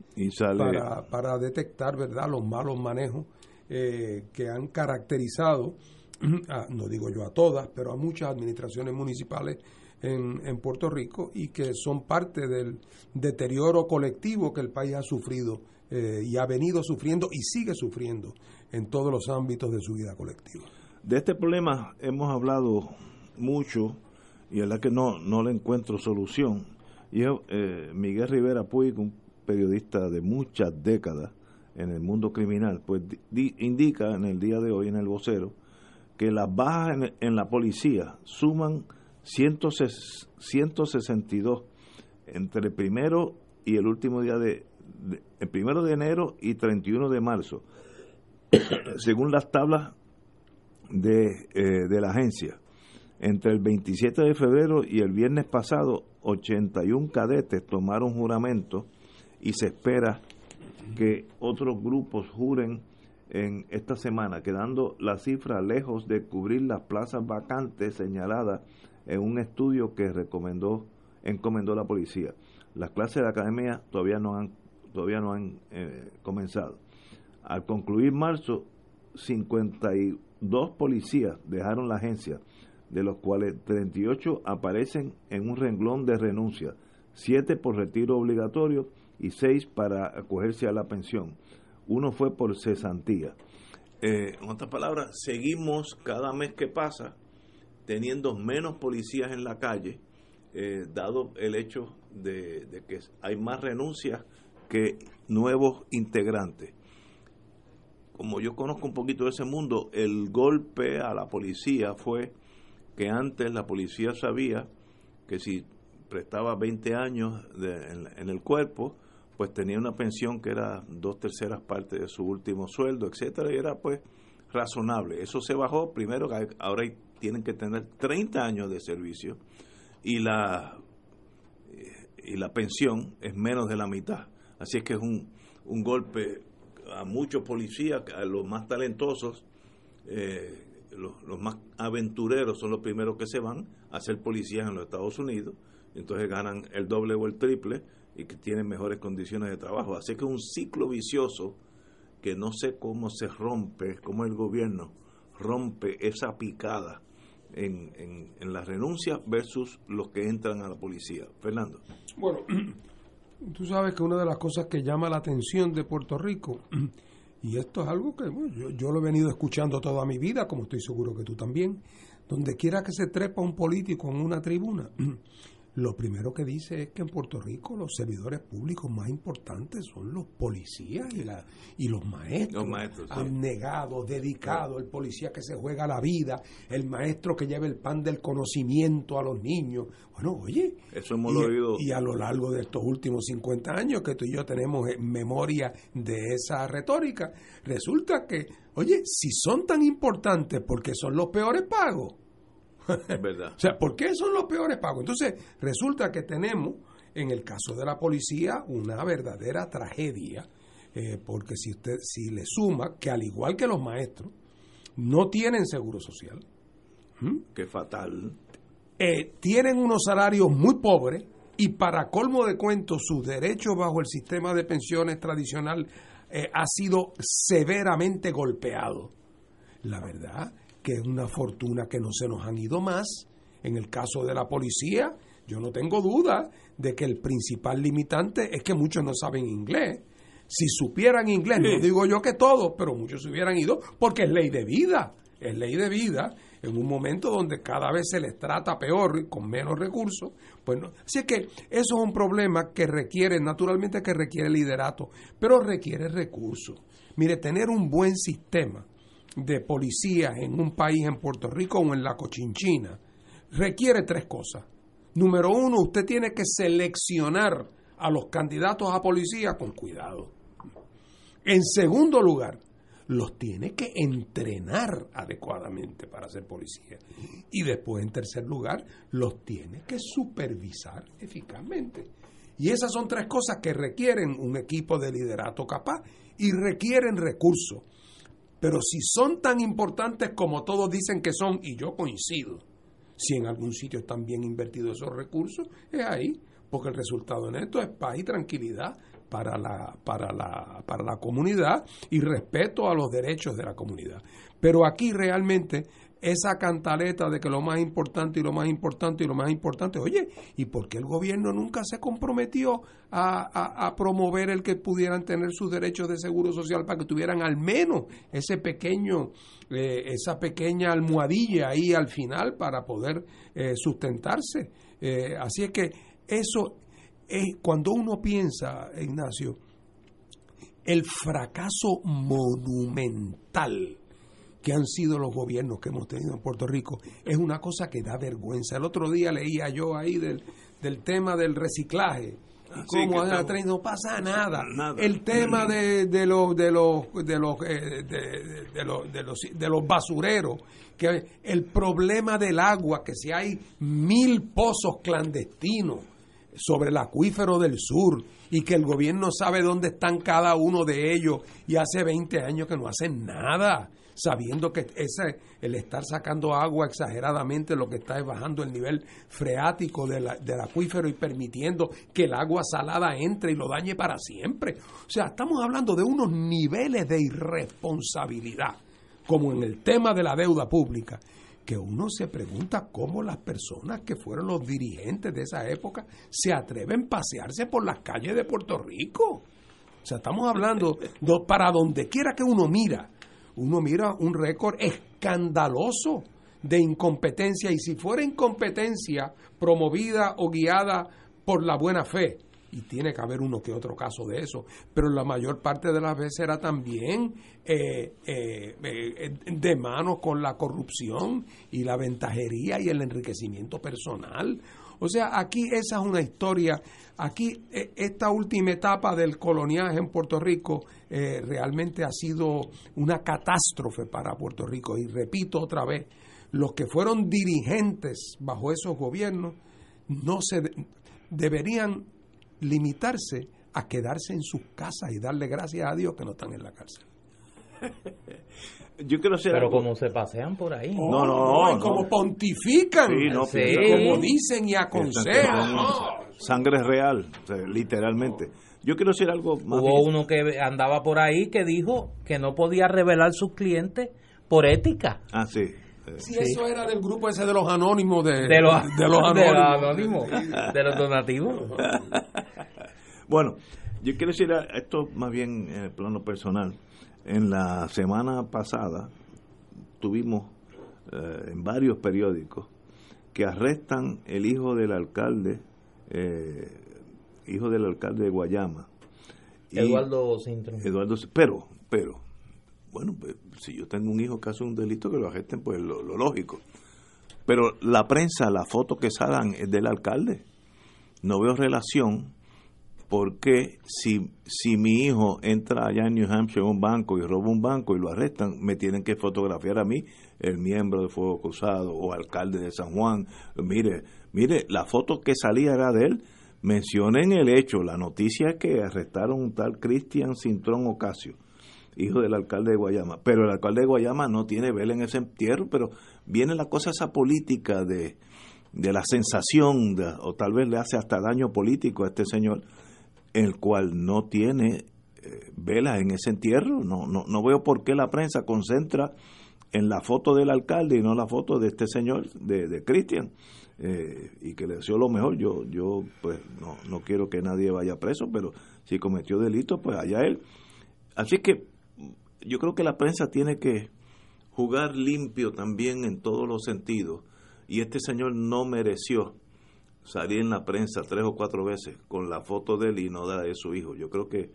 para, para detectar verdad los malos manejos eh, que han caracterizado, no digo yo a todas, pero a muchas administraciones municipales en, en Puerto Rico y que son parte del deterioro colectivo que el país ha sufrido eh, y ha venido sufriendo y sigue sufriendo en todos los ámbitos de su vida colectiva. De este problema hemos hablado mucho y es la que no, no le encuentro solución. Y eh, Miguel Rivera Puig, un periodista de muchas décadas en el mundo criminal, pues indica en el día de hoy en el vocero que las bajas en, la policía suman 162 entre el primero y el último día de, el primero de enero y 31 de marzo, según las tablas de, eh, de la agencia. Entre el 27 de febrero y el viernes pasado, 81 cadetes tomaron juramento y se espera que otros grupos juren en esta semana, quedando la cifra lejos de cubrir las plazas vacantes señaladas en un estudio que recomendó encomendó la policía. Las clases de academia todavía no han todavía no han eh, comenzado. Al concluir marzo, 52 policías dejaron la agencia de los cuales 38 aparecen en un renglón de renuncia, 7 por retiro obligatorio y 6 para acogerse a la pensión. Uno fue por cesantía. Eh, en otras palabras, seguimos cada mes que pasa teniendo menos policías en la calle, eh, dado el hecho de, que hay más renuncias que nuevos integrantes como yo conozco un poquito de ese mundo, el golpe a la policía fue que antes la policía sabía que si prestaba 20 años en, el cuerpo, pues tenía una pensión que era dos terceras partes de su último sueldo, etcétera, y era pues razonable. Eso se bajó, primero ahora tienen que tener 30 años de servicio y la y la pensión es menos de la mitad. Así es que es un, un golpe a muchos policías, a los más talentosos, eh, los, más aventureros son los primeros que se van a ser policías en los Estados Unidos, entonces ganan el doble o el triple y que tienen mejores condiciones de trabajo. Así que es un ciclo vicioso que no sé cómo se rompe, cómo el gobierno rompe esa picada en, en, en la renuncia versus los que entran a la policía. Fernando. Bueno, tú sabes que una de las cosas que llama la atención de Puerto Rico y esto es algo que yo, yo, lo he venido escuchando toda mi vida, como estoy seguro que tú también. Donde quiera que se trepa un político en una tribuna, lo primero que dice es que en Puerto Rico los servidores públicos más importantes son los policías y, la, y los maestros. Los Abnegados, dedicados, el policía que se juega la vida, el maestro que lleva el pan del conocimiento a los niños. Bueno, oye, Eso hemos y, y a lo largo de estos últimos 50 años que tú y yo tenemos memoria de esa retórica, resulta que, oye, si son tan importantes porque son los peores pagos, verdad. o sea, ¿por qué son los peores pagos? Entonces, resulta que tenemos, en el caso de la policía, una verdadera tragedia, eh, porque si usted, si le suma que al igual que los maestros, no tienen seguro social. Qué fatal. Eh, tienen unos salarios muy pobres y para colmo de cuentos, sus derechos bajo el sistema de pensiones tradicional eh, ha sido severamente golpeado. La verdad que es una fortuna que no se nos han ido más. En el caso de la policía, yo no tengo duda de que el principal limitante es que muchos no saben inglés. Si supieran inglés, no digo yo que todos, pero muchos se hubieran ido porque es ley de vida. Es ley de vida en un momento donde cada vez se les trata peor y con menos recursos. Pues Así es que eso es un problema que requiere, naturalmente que requiere liderato, pero requiere recursos. Mire, tener un buen sistema de policía en un país en Puerto Rico o en la Cochinchina requiere tres cosas. Número uno, usted tiene que seleccionar a los candidatos a policía con cuidado. En segundo lugar, los tiene que entrenar adecuadamente para ser policía. Y después, en tercer lugar, los tiene que supervisar eficazmente. Y esas son tres cosas que requieren un equipo de liderato capaz y requieren recursos. Pero si son tan importantes como todos dicen que son, y yo coincido, si en algún sitio están bien invertidos esos recursos, es ahí, porque el resultado en esto es paz y tranquilidad para la, para la, para la comunidad y respeto a los derechos de la comunidad. Pero aquí realmente esa cantaleta de que lo más importante y lo más importante y lo más importante, oye, ¿y por qué el gobierno nunca se comprometió a, promover el que pudieran tener sus derechos de seguro social para que tuvieran al menos ese pequeño, eh, esa pequeña almohadilla ahí al final para poder eh, sustentarse? Eh, así es que eso es cuando uno piensa, Ignacio, el fracaso monumental que han sido los gobiernos que hemos tenido en Puerto Rico es una cosa que da vergüenza. El otro día leía yo ahí del, del tema del reciclaje. Ah, cómo no pasa nada. El tema de, de los de los de los eh, de, los, de, los de los basureros, que el problema del agua, que si hay mil pozos clandestinos sobre el acuífero del sur y que el gobierno sabe dónde están cada uno de ellos y hace 20 años que no hacen nada sabiendo que ese, el estar sacando agua exageradamente lo que está es bajando el nivel freático del acuífero y permitiendo que el agua salada entre y lo dañe para siempre. O sea, estamos hablando de unos niveles de irresponsabilidad, como en el tema de la deuda pública, que uno se pregunta cómo las personas que fueron los dirigentes de esa época se atreven a pasearse por las calles de Puerto Rico. O sea, estamos hablando para donde quiera que uno mira, uno mira un récord escandaloso de incompetencia y si fuera incompetencia promovida o guiada por la buena fe, y tiene que haber uno que otro caso de eso, pero la mayor parte de las veces era también eh, eh, eh, de mano con la corrupción y la ventajería y el enriquecimiento personal. O sea, aquí esa es una historia, aquí esta última etapa del coloniaje en Puerto Rico realmente ha sido una catástrofe para Puerto Rico. Y repito otra vez, los que fueron dirigentes bajo esos gobiernos no se deberían limitarse a quedarse en sus casas y darle gracias a Dios que no están en la cárcel. Yo quiero ser Pero como se pasean por ahí. no, no, como pontifican, como dicen y aconsejan. Sangre real, literalmente. Yo quiero decir algo más. Hubo uno que andaba por ahí que dijo que no podía revelar sus clientes por ética. Ah, sí. Si eso era del grupo ese de los anónimos de, de, los, anónimos. De los donativos. bueno, yo quiero decir esto más bien en el plano personal. En la semana pasada tuvimos eh, en varios periódicos que arrestan el hijo del alcalde, eh, hijo del alcalde de Guayama. Eduardo Sintron. Eduardo, pero, pero, bueno, pues, si yo tengo un hijo que hace un delito, que lo arresten, pues lo, lógico. Pero la prensa, la foto que salgan es del alcalde. No veo relación porque si, si mi hijo entra allá en New Hampshire a un banco y roba un banco y lo arrestan, me tienen que fotografiar a mí, el miembro de Fuego Cruzado o alcalde de San Juan. Mire, mire, la foto que salía era de él. Mencionen el hecho, la noticia es que arrestaron un tal Cristian Cintrón Ocasio hijo del alcalde de Guayama. Pero el alcalde de Guayama no tiene vela en ese entierro, pero viene la cosa esa política de, de la sensación, o tal vez le hace hasta daño político a este señor, el cual no tiene eh, velas en ese entierro. No, no, no veo por qué la prensa concentra en la foto del alcalde y no la foto de este señor, de, de Cristian. Eh, y que le deseo lo mejor. Yo, yo pues no, no quiero que nadie vaya preso, pero si cometió delito, pues allá él. Así que yo creo que la prensa tiene que jugar limpio también en todos los sentidos. Y este señor no mereció salir en la prensa tres o cuatro veces con la foto de él y no de su hijo. Yo creo que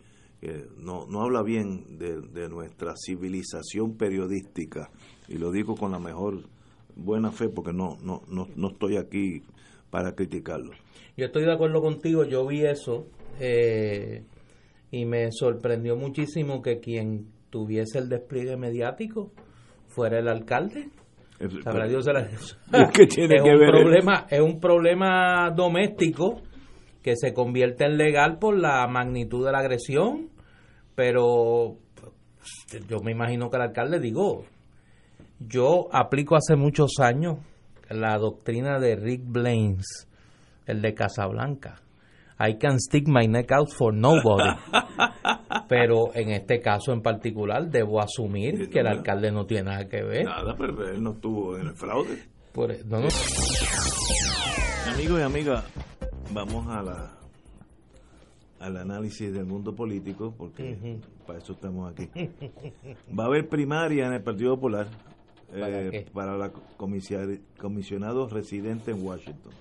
no, no habla bien de, nuestra civilización periodística. Y lo digo con la mejor buena fe porque no, no, no, no estoy aquí para criticarlo. Yo estoy de acuerdo contigo, yo vi eso eh, y me sorprendió muchísimo que quien tuviese el despliegue mediático fuera el alcalde. Es, Dios tiene un problema, es un problema doméstico que se convierte en legal por la magnitud de la agresión, pero yo me imagino que el alcalde digo, yo aplico hace muchos años la doctrina de Rick Blaines, el de Casablanca. I can stick my neck out for nobody. pero en este caso en particular debo asumir que el alcalde no tiene nada que ver. Nada, pero él no estuvo en el fraude. Por, e, no, no. Amigos y amigas, vamos a la al análisis del mundo político, porque para eso estamos aquí. Va a haber primaria en el Partido Popular eh, para, la comisionado residente en Washington.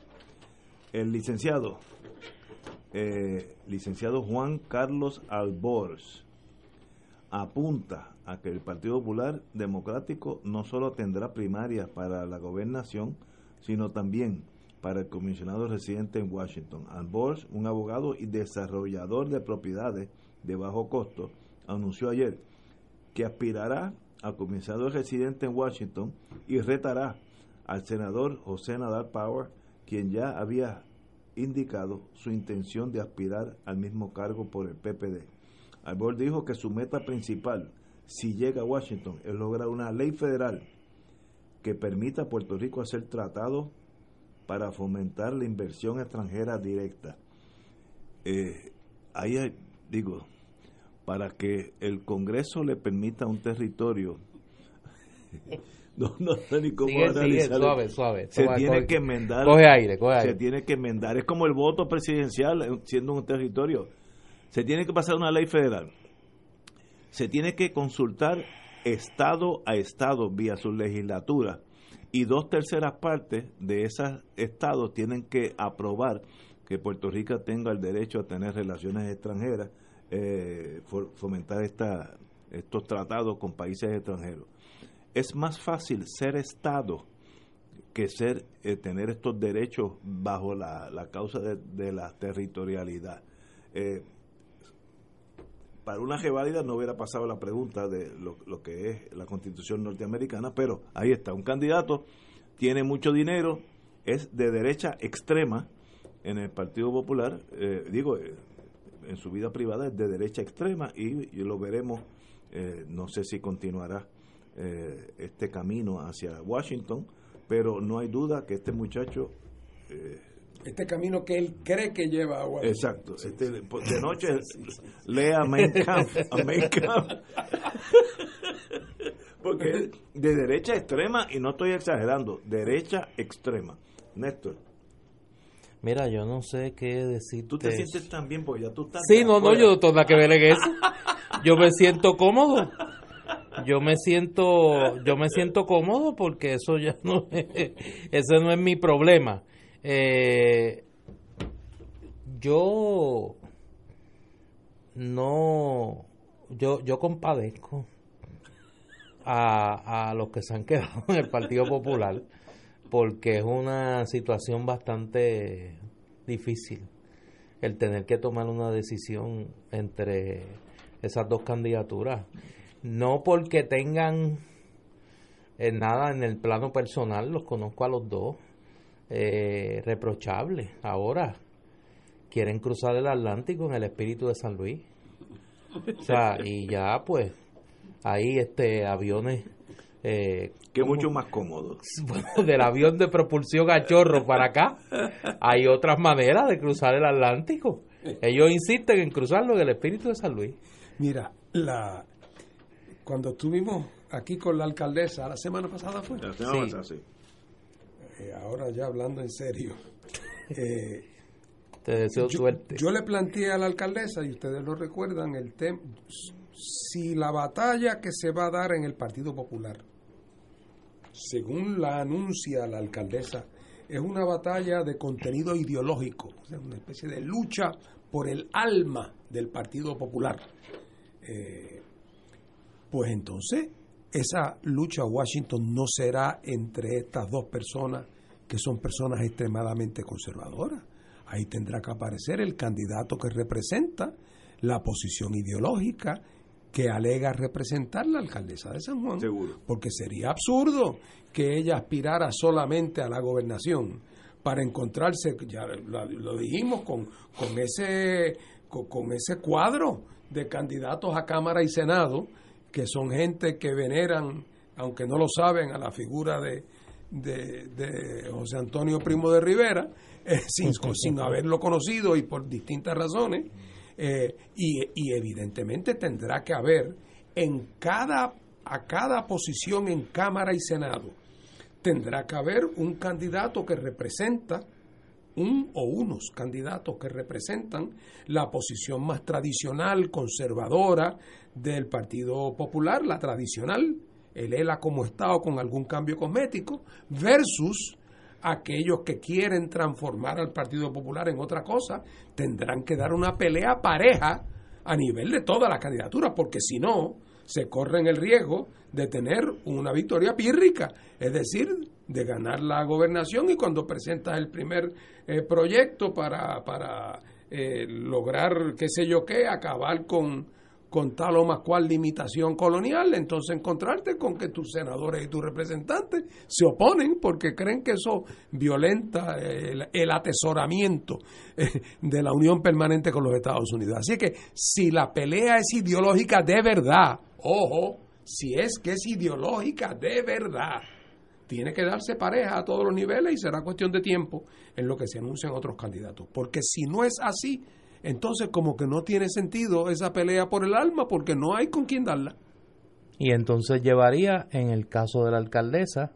El licenciado, eh, licenciado Juan Carlos Albors, apunta a que el Partido Popular Democrático no solo tendrá primarias para la gobernación, sino también para el comisionado residente en Washington. Albors, un abogado y desarrollador de propiedades de bajo costo, anunció ayer que aspirará a comisionado residente en Washington y retará al senador José Nadal Power, quien ya había indicado su intención de aspirar al mismo cargo por el PPD. Albor dijo que su meta principal, si llega a Washington, es lograr una ley federal que permita a Puerto Rico hacer tratados para fomentar la inversión extranjera directa. Eh, ahí digo, para que el Congreso le permita un territorio no, no sé ni cómo suave, suave. Se tiene que enmendar. Coge aire, coge aire. Se tiene que enmendar. Es como el voto presidencial eh, siendo un territorio. Se tiene que pasar una ley federal. Se tiene que consultar estado a estado vía su legislatura y dos terceras partes de esos estados tienen que aprobar que Puerto Rico tenga el derecho a tener relaciones extranjeras, eh, fomentar esta, estos tratados con países extranjeros es más fácil ser Estado que ser eh, tener estos derechos bajo la, causa de, la territorialidad. Eh, para una reválida no hubiera pasado la pregunta de lo, que es la constitución norteamericana, pero ahí está, un candidato tiene mucho dinero, es de derecha extrema en el Partido Popular, eh, digo, en su vida privada es de derecha extrema y, y lo veremos, no sé si continuará eh, este camino hacia Washington, pero no hay duda que este muchacho... Eh, este camino que él cree que lleva a Washington. Exacto. Este, de noche lea Mein Kampf, Porque de derecha extrema, y no estoy exagerando, derecha extrema. Néstor. Mira, yo no sé qué decir. Tú te sientes tan bien porque ya tú estás. Sí, no, no, yo toda que ver en eso. Yo me siento cómodo yo me siento yo me siento cómodo porque eso ya no es, ese no es mi problema. Eh, yo no yo yo compadezco a, a los que se han quedado en el Partido Popular porque es una situación bastante difícil el tener que tomar una decisión entre esas dos candidaturas no porque tengan eh, nada en el plano personal, los conozco a los dos, eh, reprochables. Ahora quieren cruzar el Atlántico en el espíritu de San Luis. O sea, y ya pues ahí este aviones eh, que mucho más cómodo. Bueno, del avión de propulsión a chorro para acá, hay otras maneras de cruzar el Atlántico. Ellos insisten en cruzarlo en el espíritu de San Luis. Mira, la, cuando estuvimos aquí con la alcaldesa, la semana pasada fue. La semana pasada, sí. Eh, ahora ya hablando en serio. Eh, Te deseo yo, suerte. Yo le planteé a la alcaldesa, y ustedes lo recuerdan, el tema, si la batalla que se va a dar en el Partido Popular, según la anuncia la alcaldesa, es una batalla de contenido ideológico, o sea, una especie de lucha por el alma del Partido Popular. Eh, pues entonces esa lucha Washington no será entre estas dos personas que son personas extremadamente conservadoras. Ahí tendrá que aparecer el candidato que representa la posición ideológica que alega representar la alcaldesa de San Juan. Seguro. Porque sería absurdo que ella aspirara solamente a la gobernación para encontrarse, ya lo, dijimos, con, con, ese, con ese cuadro de candidatos a Cámara y Senado que son gente que veneran, aunque no lo saben, a la figura de, de, José Antonio Primo de Rivera, eh, sin, sin haberlo conocido y por distintas razones, Eh, y, y evidentemente tendrá que haber en cada, a cada posición en Cámara y Senado, tendrá que haber un candidato que representa un o unos candidatos que representan la posición más tradicional, conservadora del Partido Popular, la tradicional, el ELA como Estado con algún cambio cosmético, versus aquellos que quieren transformar al Partido Popular en otra cosa, tendrán que dar una pelea pareja a nivel de todas las candidaturas, porque si no, se corren el riesgo de tener una victoria pírrica, es decir, de ganar la gobernación y cuando presentas el primer eh, proyecto para, para eh, lograr, qué sé yo qué, acabar con, con tal o más cual limitación colonial, entonces encontrarte con que tus senadores y tus representantes se oponen porque creen que eso violenta el, atesoramiento eh, de la unión permanente con los Estados Unidos. Así que si la pelea es ideológica de verdad, ojo, si es que es ideológica de verdad, tiene que darse pareja a todos los niveles y será cuestión de tiempo en lo que se anuncian otros candidatos. Porque si no es así, entonces como que no tiene sentido esa pelea por el alma porque no hay con quién darla. Y entonces llevaría, en el caso de la alcaldesa,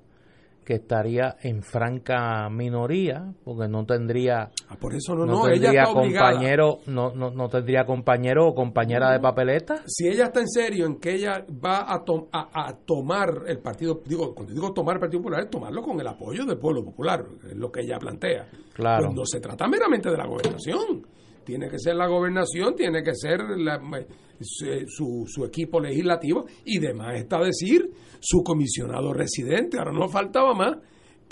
que estaría en franca minoría porque no tendría ah, por eso no, no, tendría compañero no, no, no tendría compañero o compañera de papeleta. Si ella está en serio en que ella va a, a, tomar el partido digo cuando digo tomar el partido popular es tomarlo con el apoyo del pueblo popular es lo que ella plantea. Claro. Cuando se trata meramente de la gobernación tiene que ser la gobernación, tiene que ser su, su, equipo legislativo y demás está decir su comisionado residente. Ahora no faltaba más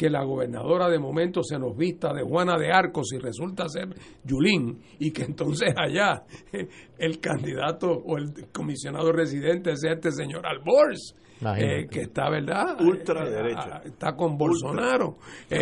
que la gobernadora de momento se nos vista de Juana de Arcos y resulta ser Yulín y que entonces allá el candidato o el comisionado residente sea este señor Albors eh, que está, ¿verdad? Ultraderecha. Eh, está con Bolsonaro.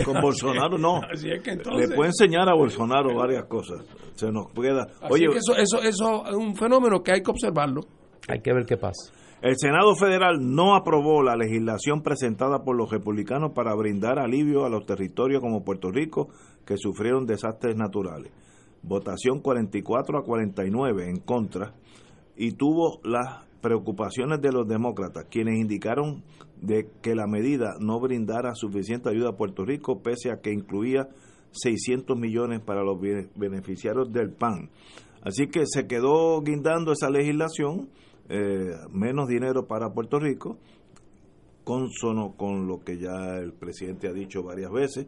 con Bolsonaro no. Le puede enseñar a Bolsonaro varias cosas. Se nos queda. Oye, eso, eso, eso es un fenómeno que hay que observarlo. Hay que ver qué pasa. El Senado Federal no aprobó la legislación presentada por los republicanos para brindar alivio a los territorios como Puerto Rico que sufrieron desastres naturales. Votación 44 a 49 en contra y tuvo las preocupaciones de los demócratas, quienes indicaron de que la medida no brindara suficiente ayuda a Puerto Rico, pese a que incluía 600 millones para los beneficiarios del PAN. Así que se quedó guindando esa legislación, eh, menos dinero para Puerto Rico, consono con lo que ya el presidente ha dicho varias veces.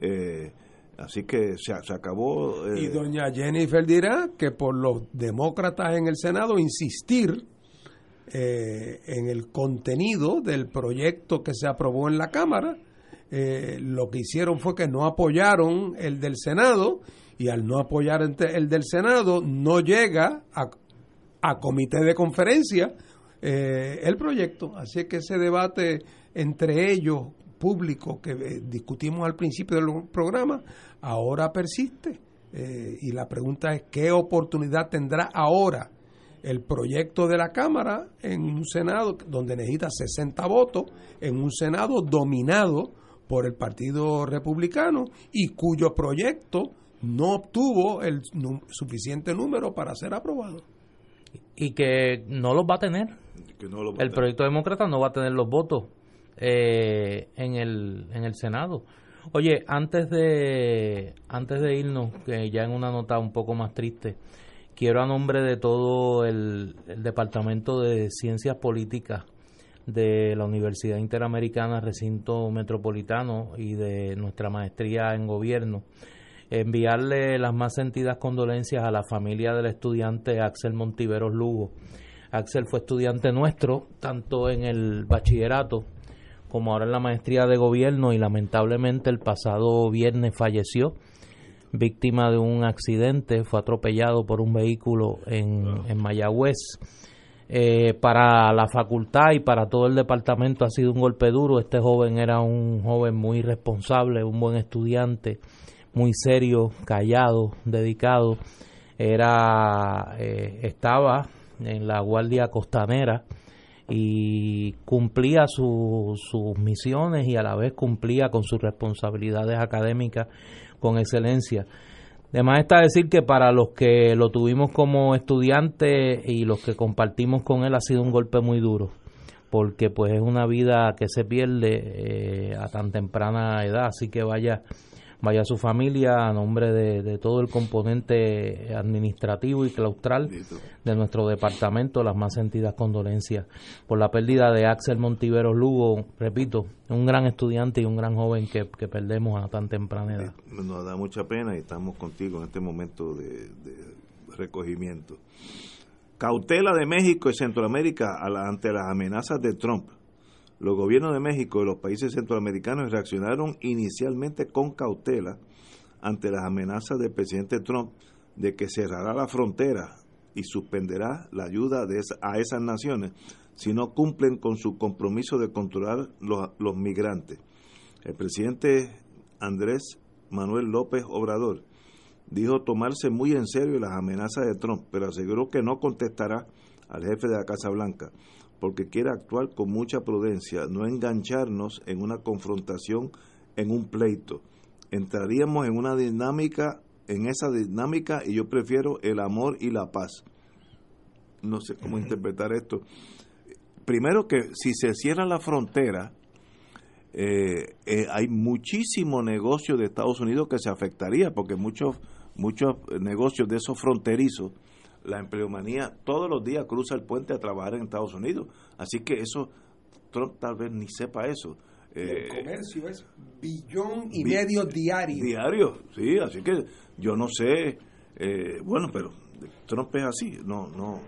Eh, así que se, se acabó. Eh, y doña Jennifer dirá que por los demócratas en el Senado insistir eh, en el contenido del proyecto que se aprobó en la Cámara. Eh, lo que hicieron fue que no apoyaron el del Senado y al no apoyar el del Senado no llega a, comité de conferencia eh, el proyecto. Así que ese debate entre ellos público que discutimos al principio del programa ahora persiste. y la pregunta es qué oportunidad tendrá ahora el proyecto de la Cámara en un Senado donde necesita 60 votos, en un Senado dominado por el Partido Republicano y cuyo proyecto no obtuvo el suficiente número para ser aprobado. Y que no los va a tener. el proyecto demócrata no va a tener los votos eh, en, el, en el Senado. Oye, antes de, antes de irnos, que ya en una nota un poco más triste, quiero a nombre de todo el, Departamento de Ciencias Políticas de la Universidad Interamericana Recinto Metropolitano y de nuestra maestría en gobierno, enviarle las más sentidas condolencias a la familia del estudiante Axel Montiveros Lugo. Axel fue estudiante nuestro, tanto en el bachillerato como ahora en la maestría de gobierno y lamentablemente el pasado viernes falleció víctima de un accidente, fue atropellado por un vehículo en, en Mayagüez. Eh, para la facultad y para todo el departamento ha sido un golpe duro. Este joven era un joven muy responsable, un buen estudiante, muy serio, callado, dedicado. Era, eh, estaba en la Guardia Costanera y cumplía sus misiones y a la vez cumplía con sus responsabilidades académicas con excelencia. Además está decir que para los que lo tuvimos como estudiante y los que compartimos con él ha sido un golpe muy duro, porque pues es una vida que se pierde eh, a tan temprana edad, así que vaya vaya su familia a nombre de, todo el componente administrativo y claustral de nuestro departamento, las más sentidas condolencias por la pérdida de Axel Montiveros Lugo, repito, un gran estudiante y un gran joven que, perdemos a tan temprana edad. Nos da mucha pena y estamos contigo en este momento de, recogimiento. Cautela de México y Centroamérica ante las amenazas de Trump los gobiernos de México y los países centroamericanos reaccionaron inicialmente con cautela ante las amenazas del presidente Trump de que cerrará la frontera y suspenderá la ayuda de a esas naciones si no cumplen con su compromiso de controlar los, los migrantes. El presidente Andrés Manuel López Obrador dijo tomarse muy en serio las amenazas de Trump, pero aseguró que no contestará al jefe de la Casa Blanca porque quiere actuar con mucha prudencia, no engancharnos en una confrontación, en un pleito. Entraríamos en una dinámica, en esa dinámica, y yo prefiero el amor y la paz. No sé cómo interpretar esto. Primero que si se cierra la frontera, eh, eh, hay muchísimo negocio de Estados Unidos que se afectaría, porque muchos muchos negocios de esos fronterizos la empleomanía todos los días cruza el puente a trabajar en Estados Unidos. Así que eso, Trump tal vez ni sepa eso. el eh, comercio es billón y medio diario. Diario, sí, así que yo no sé, eh, bueno, pero Trump es así, no, no,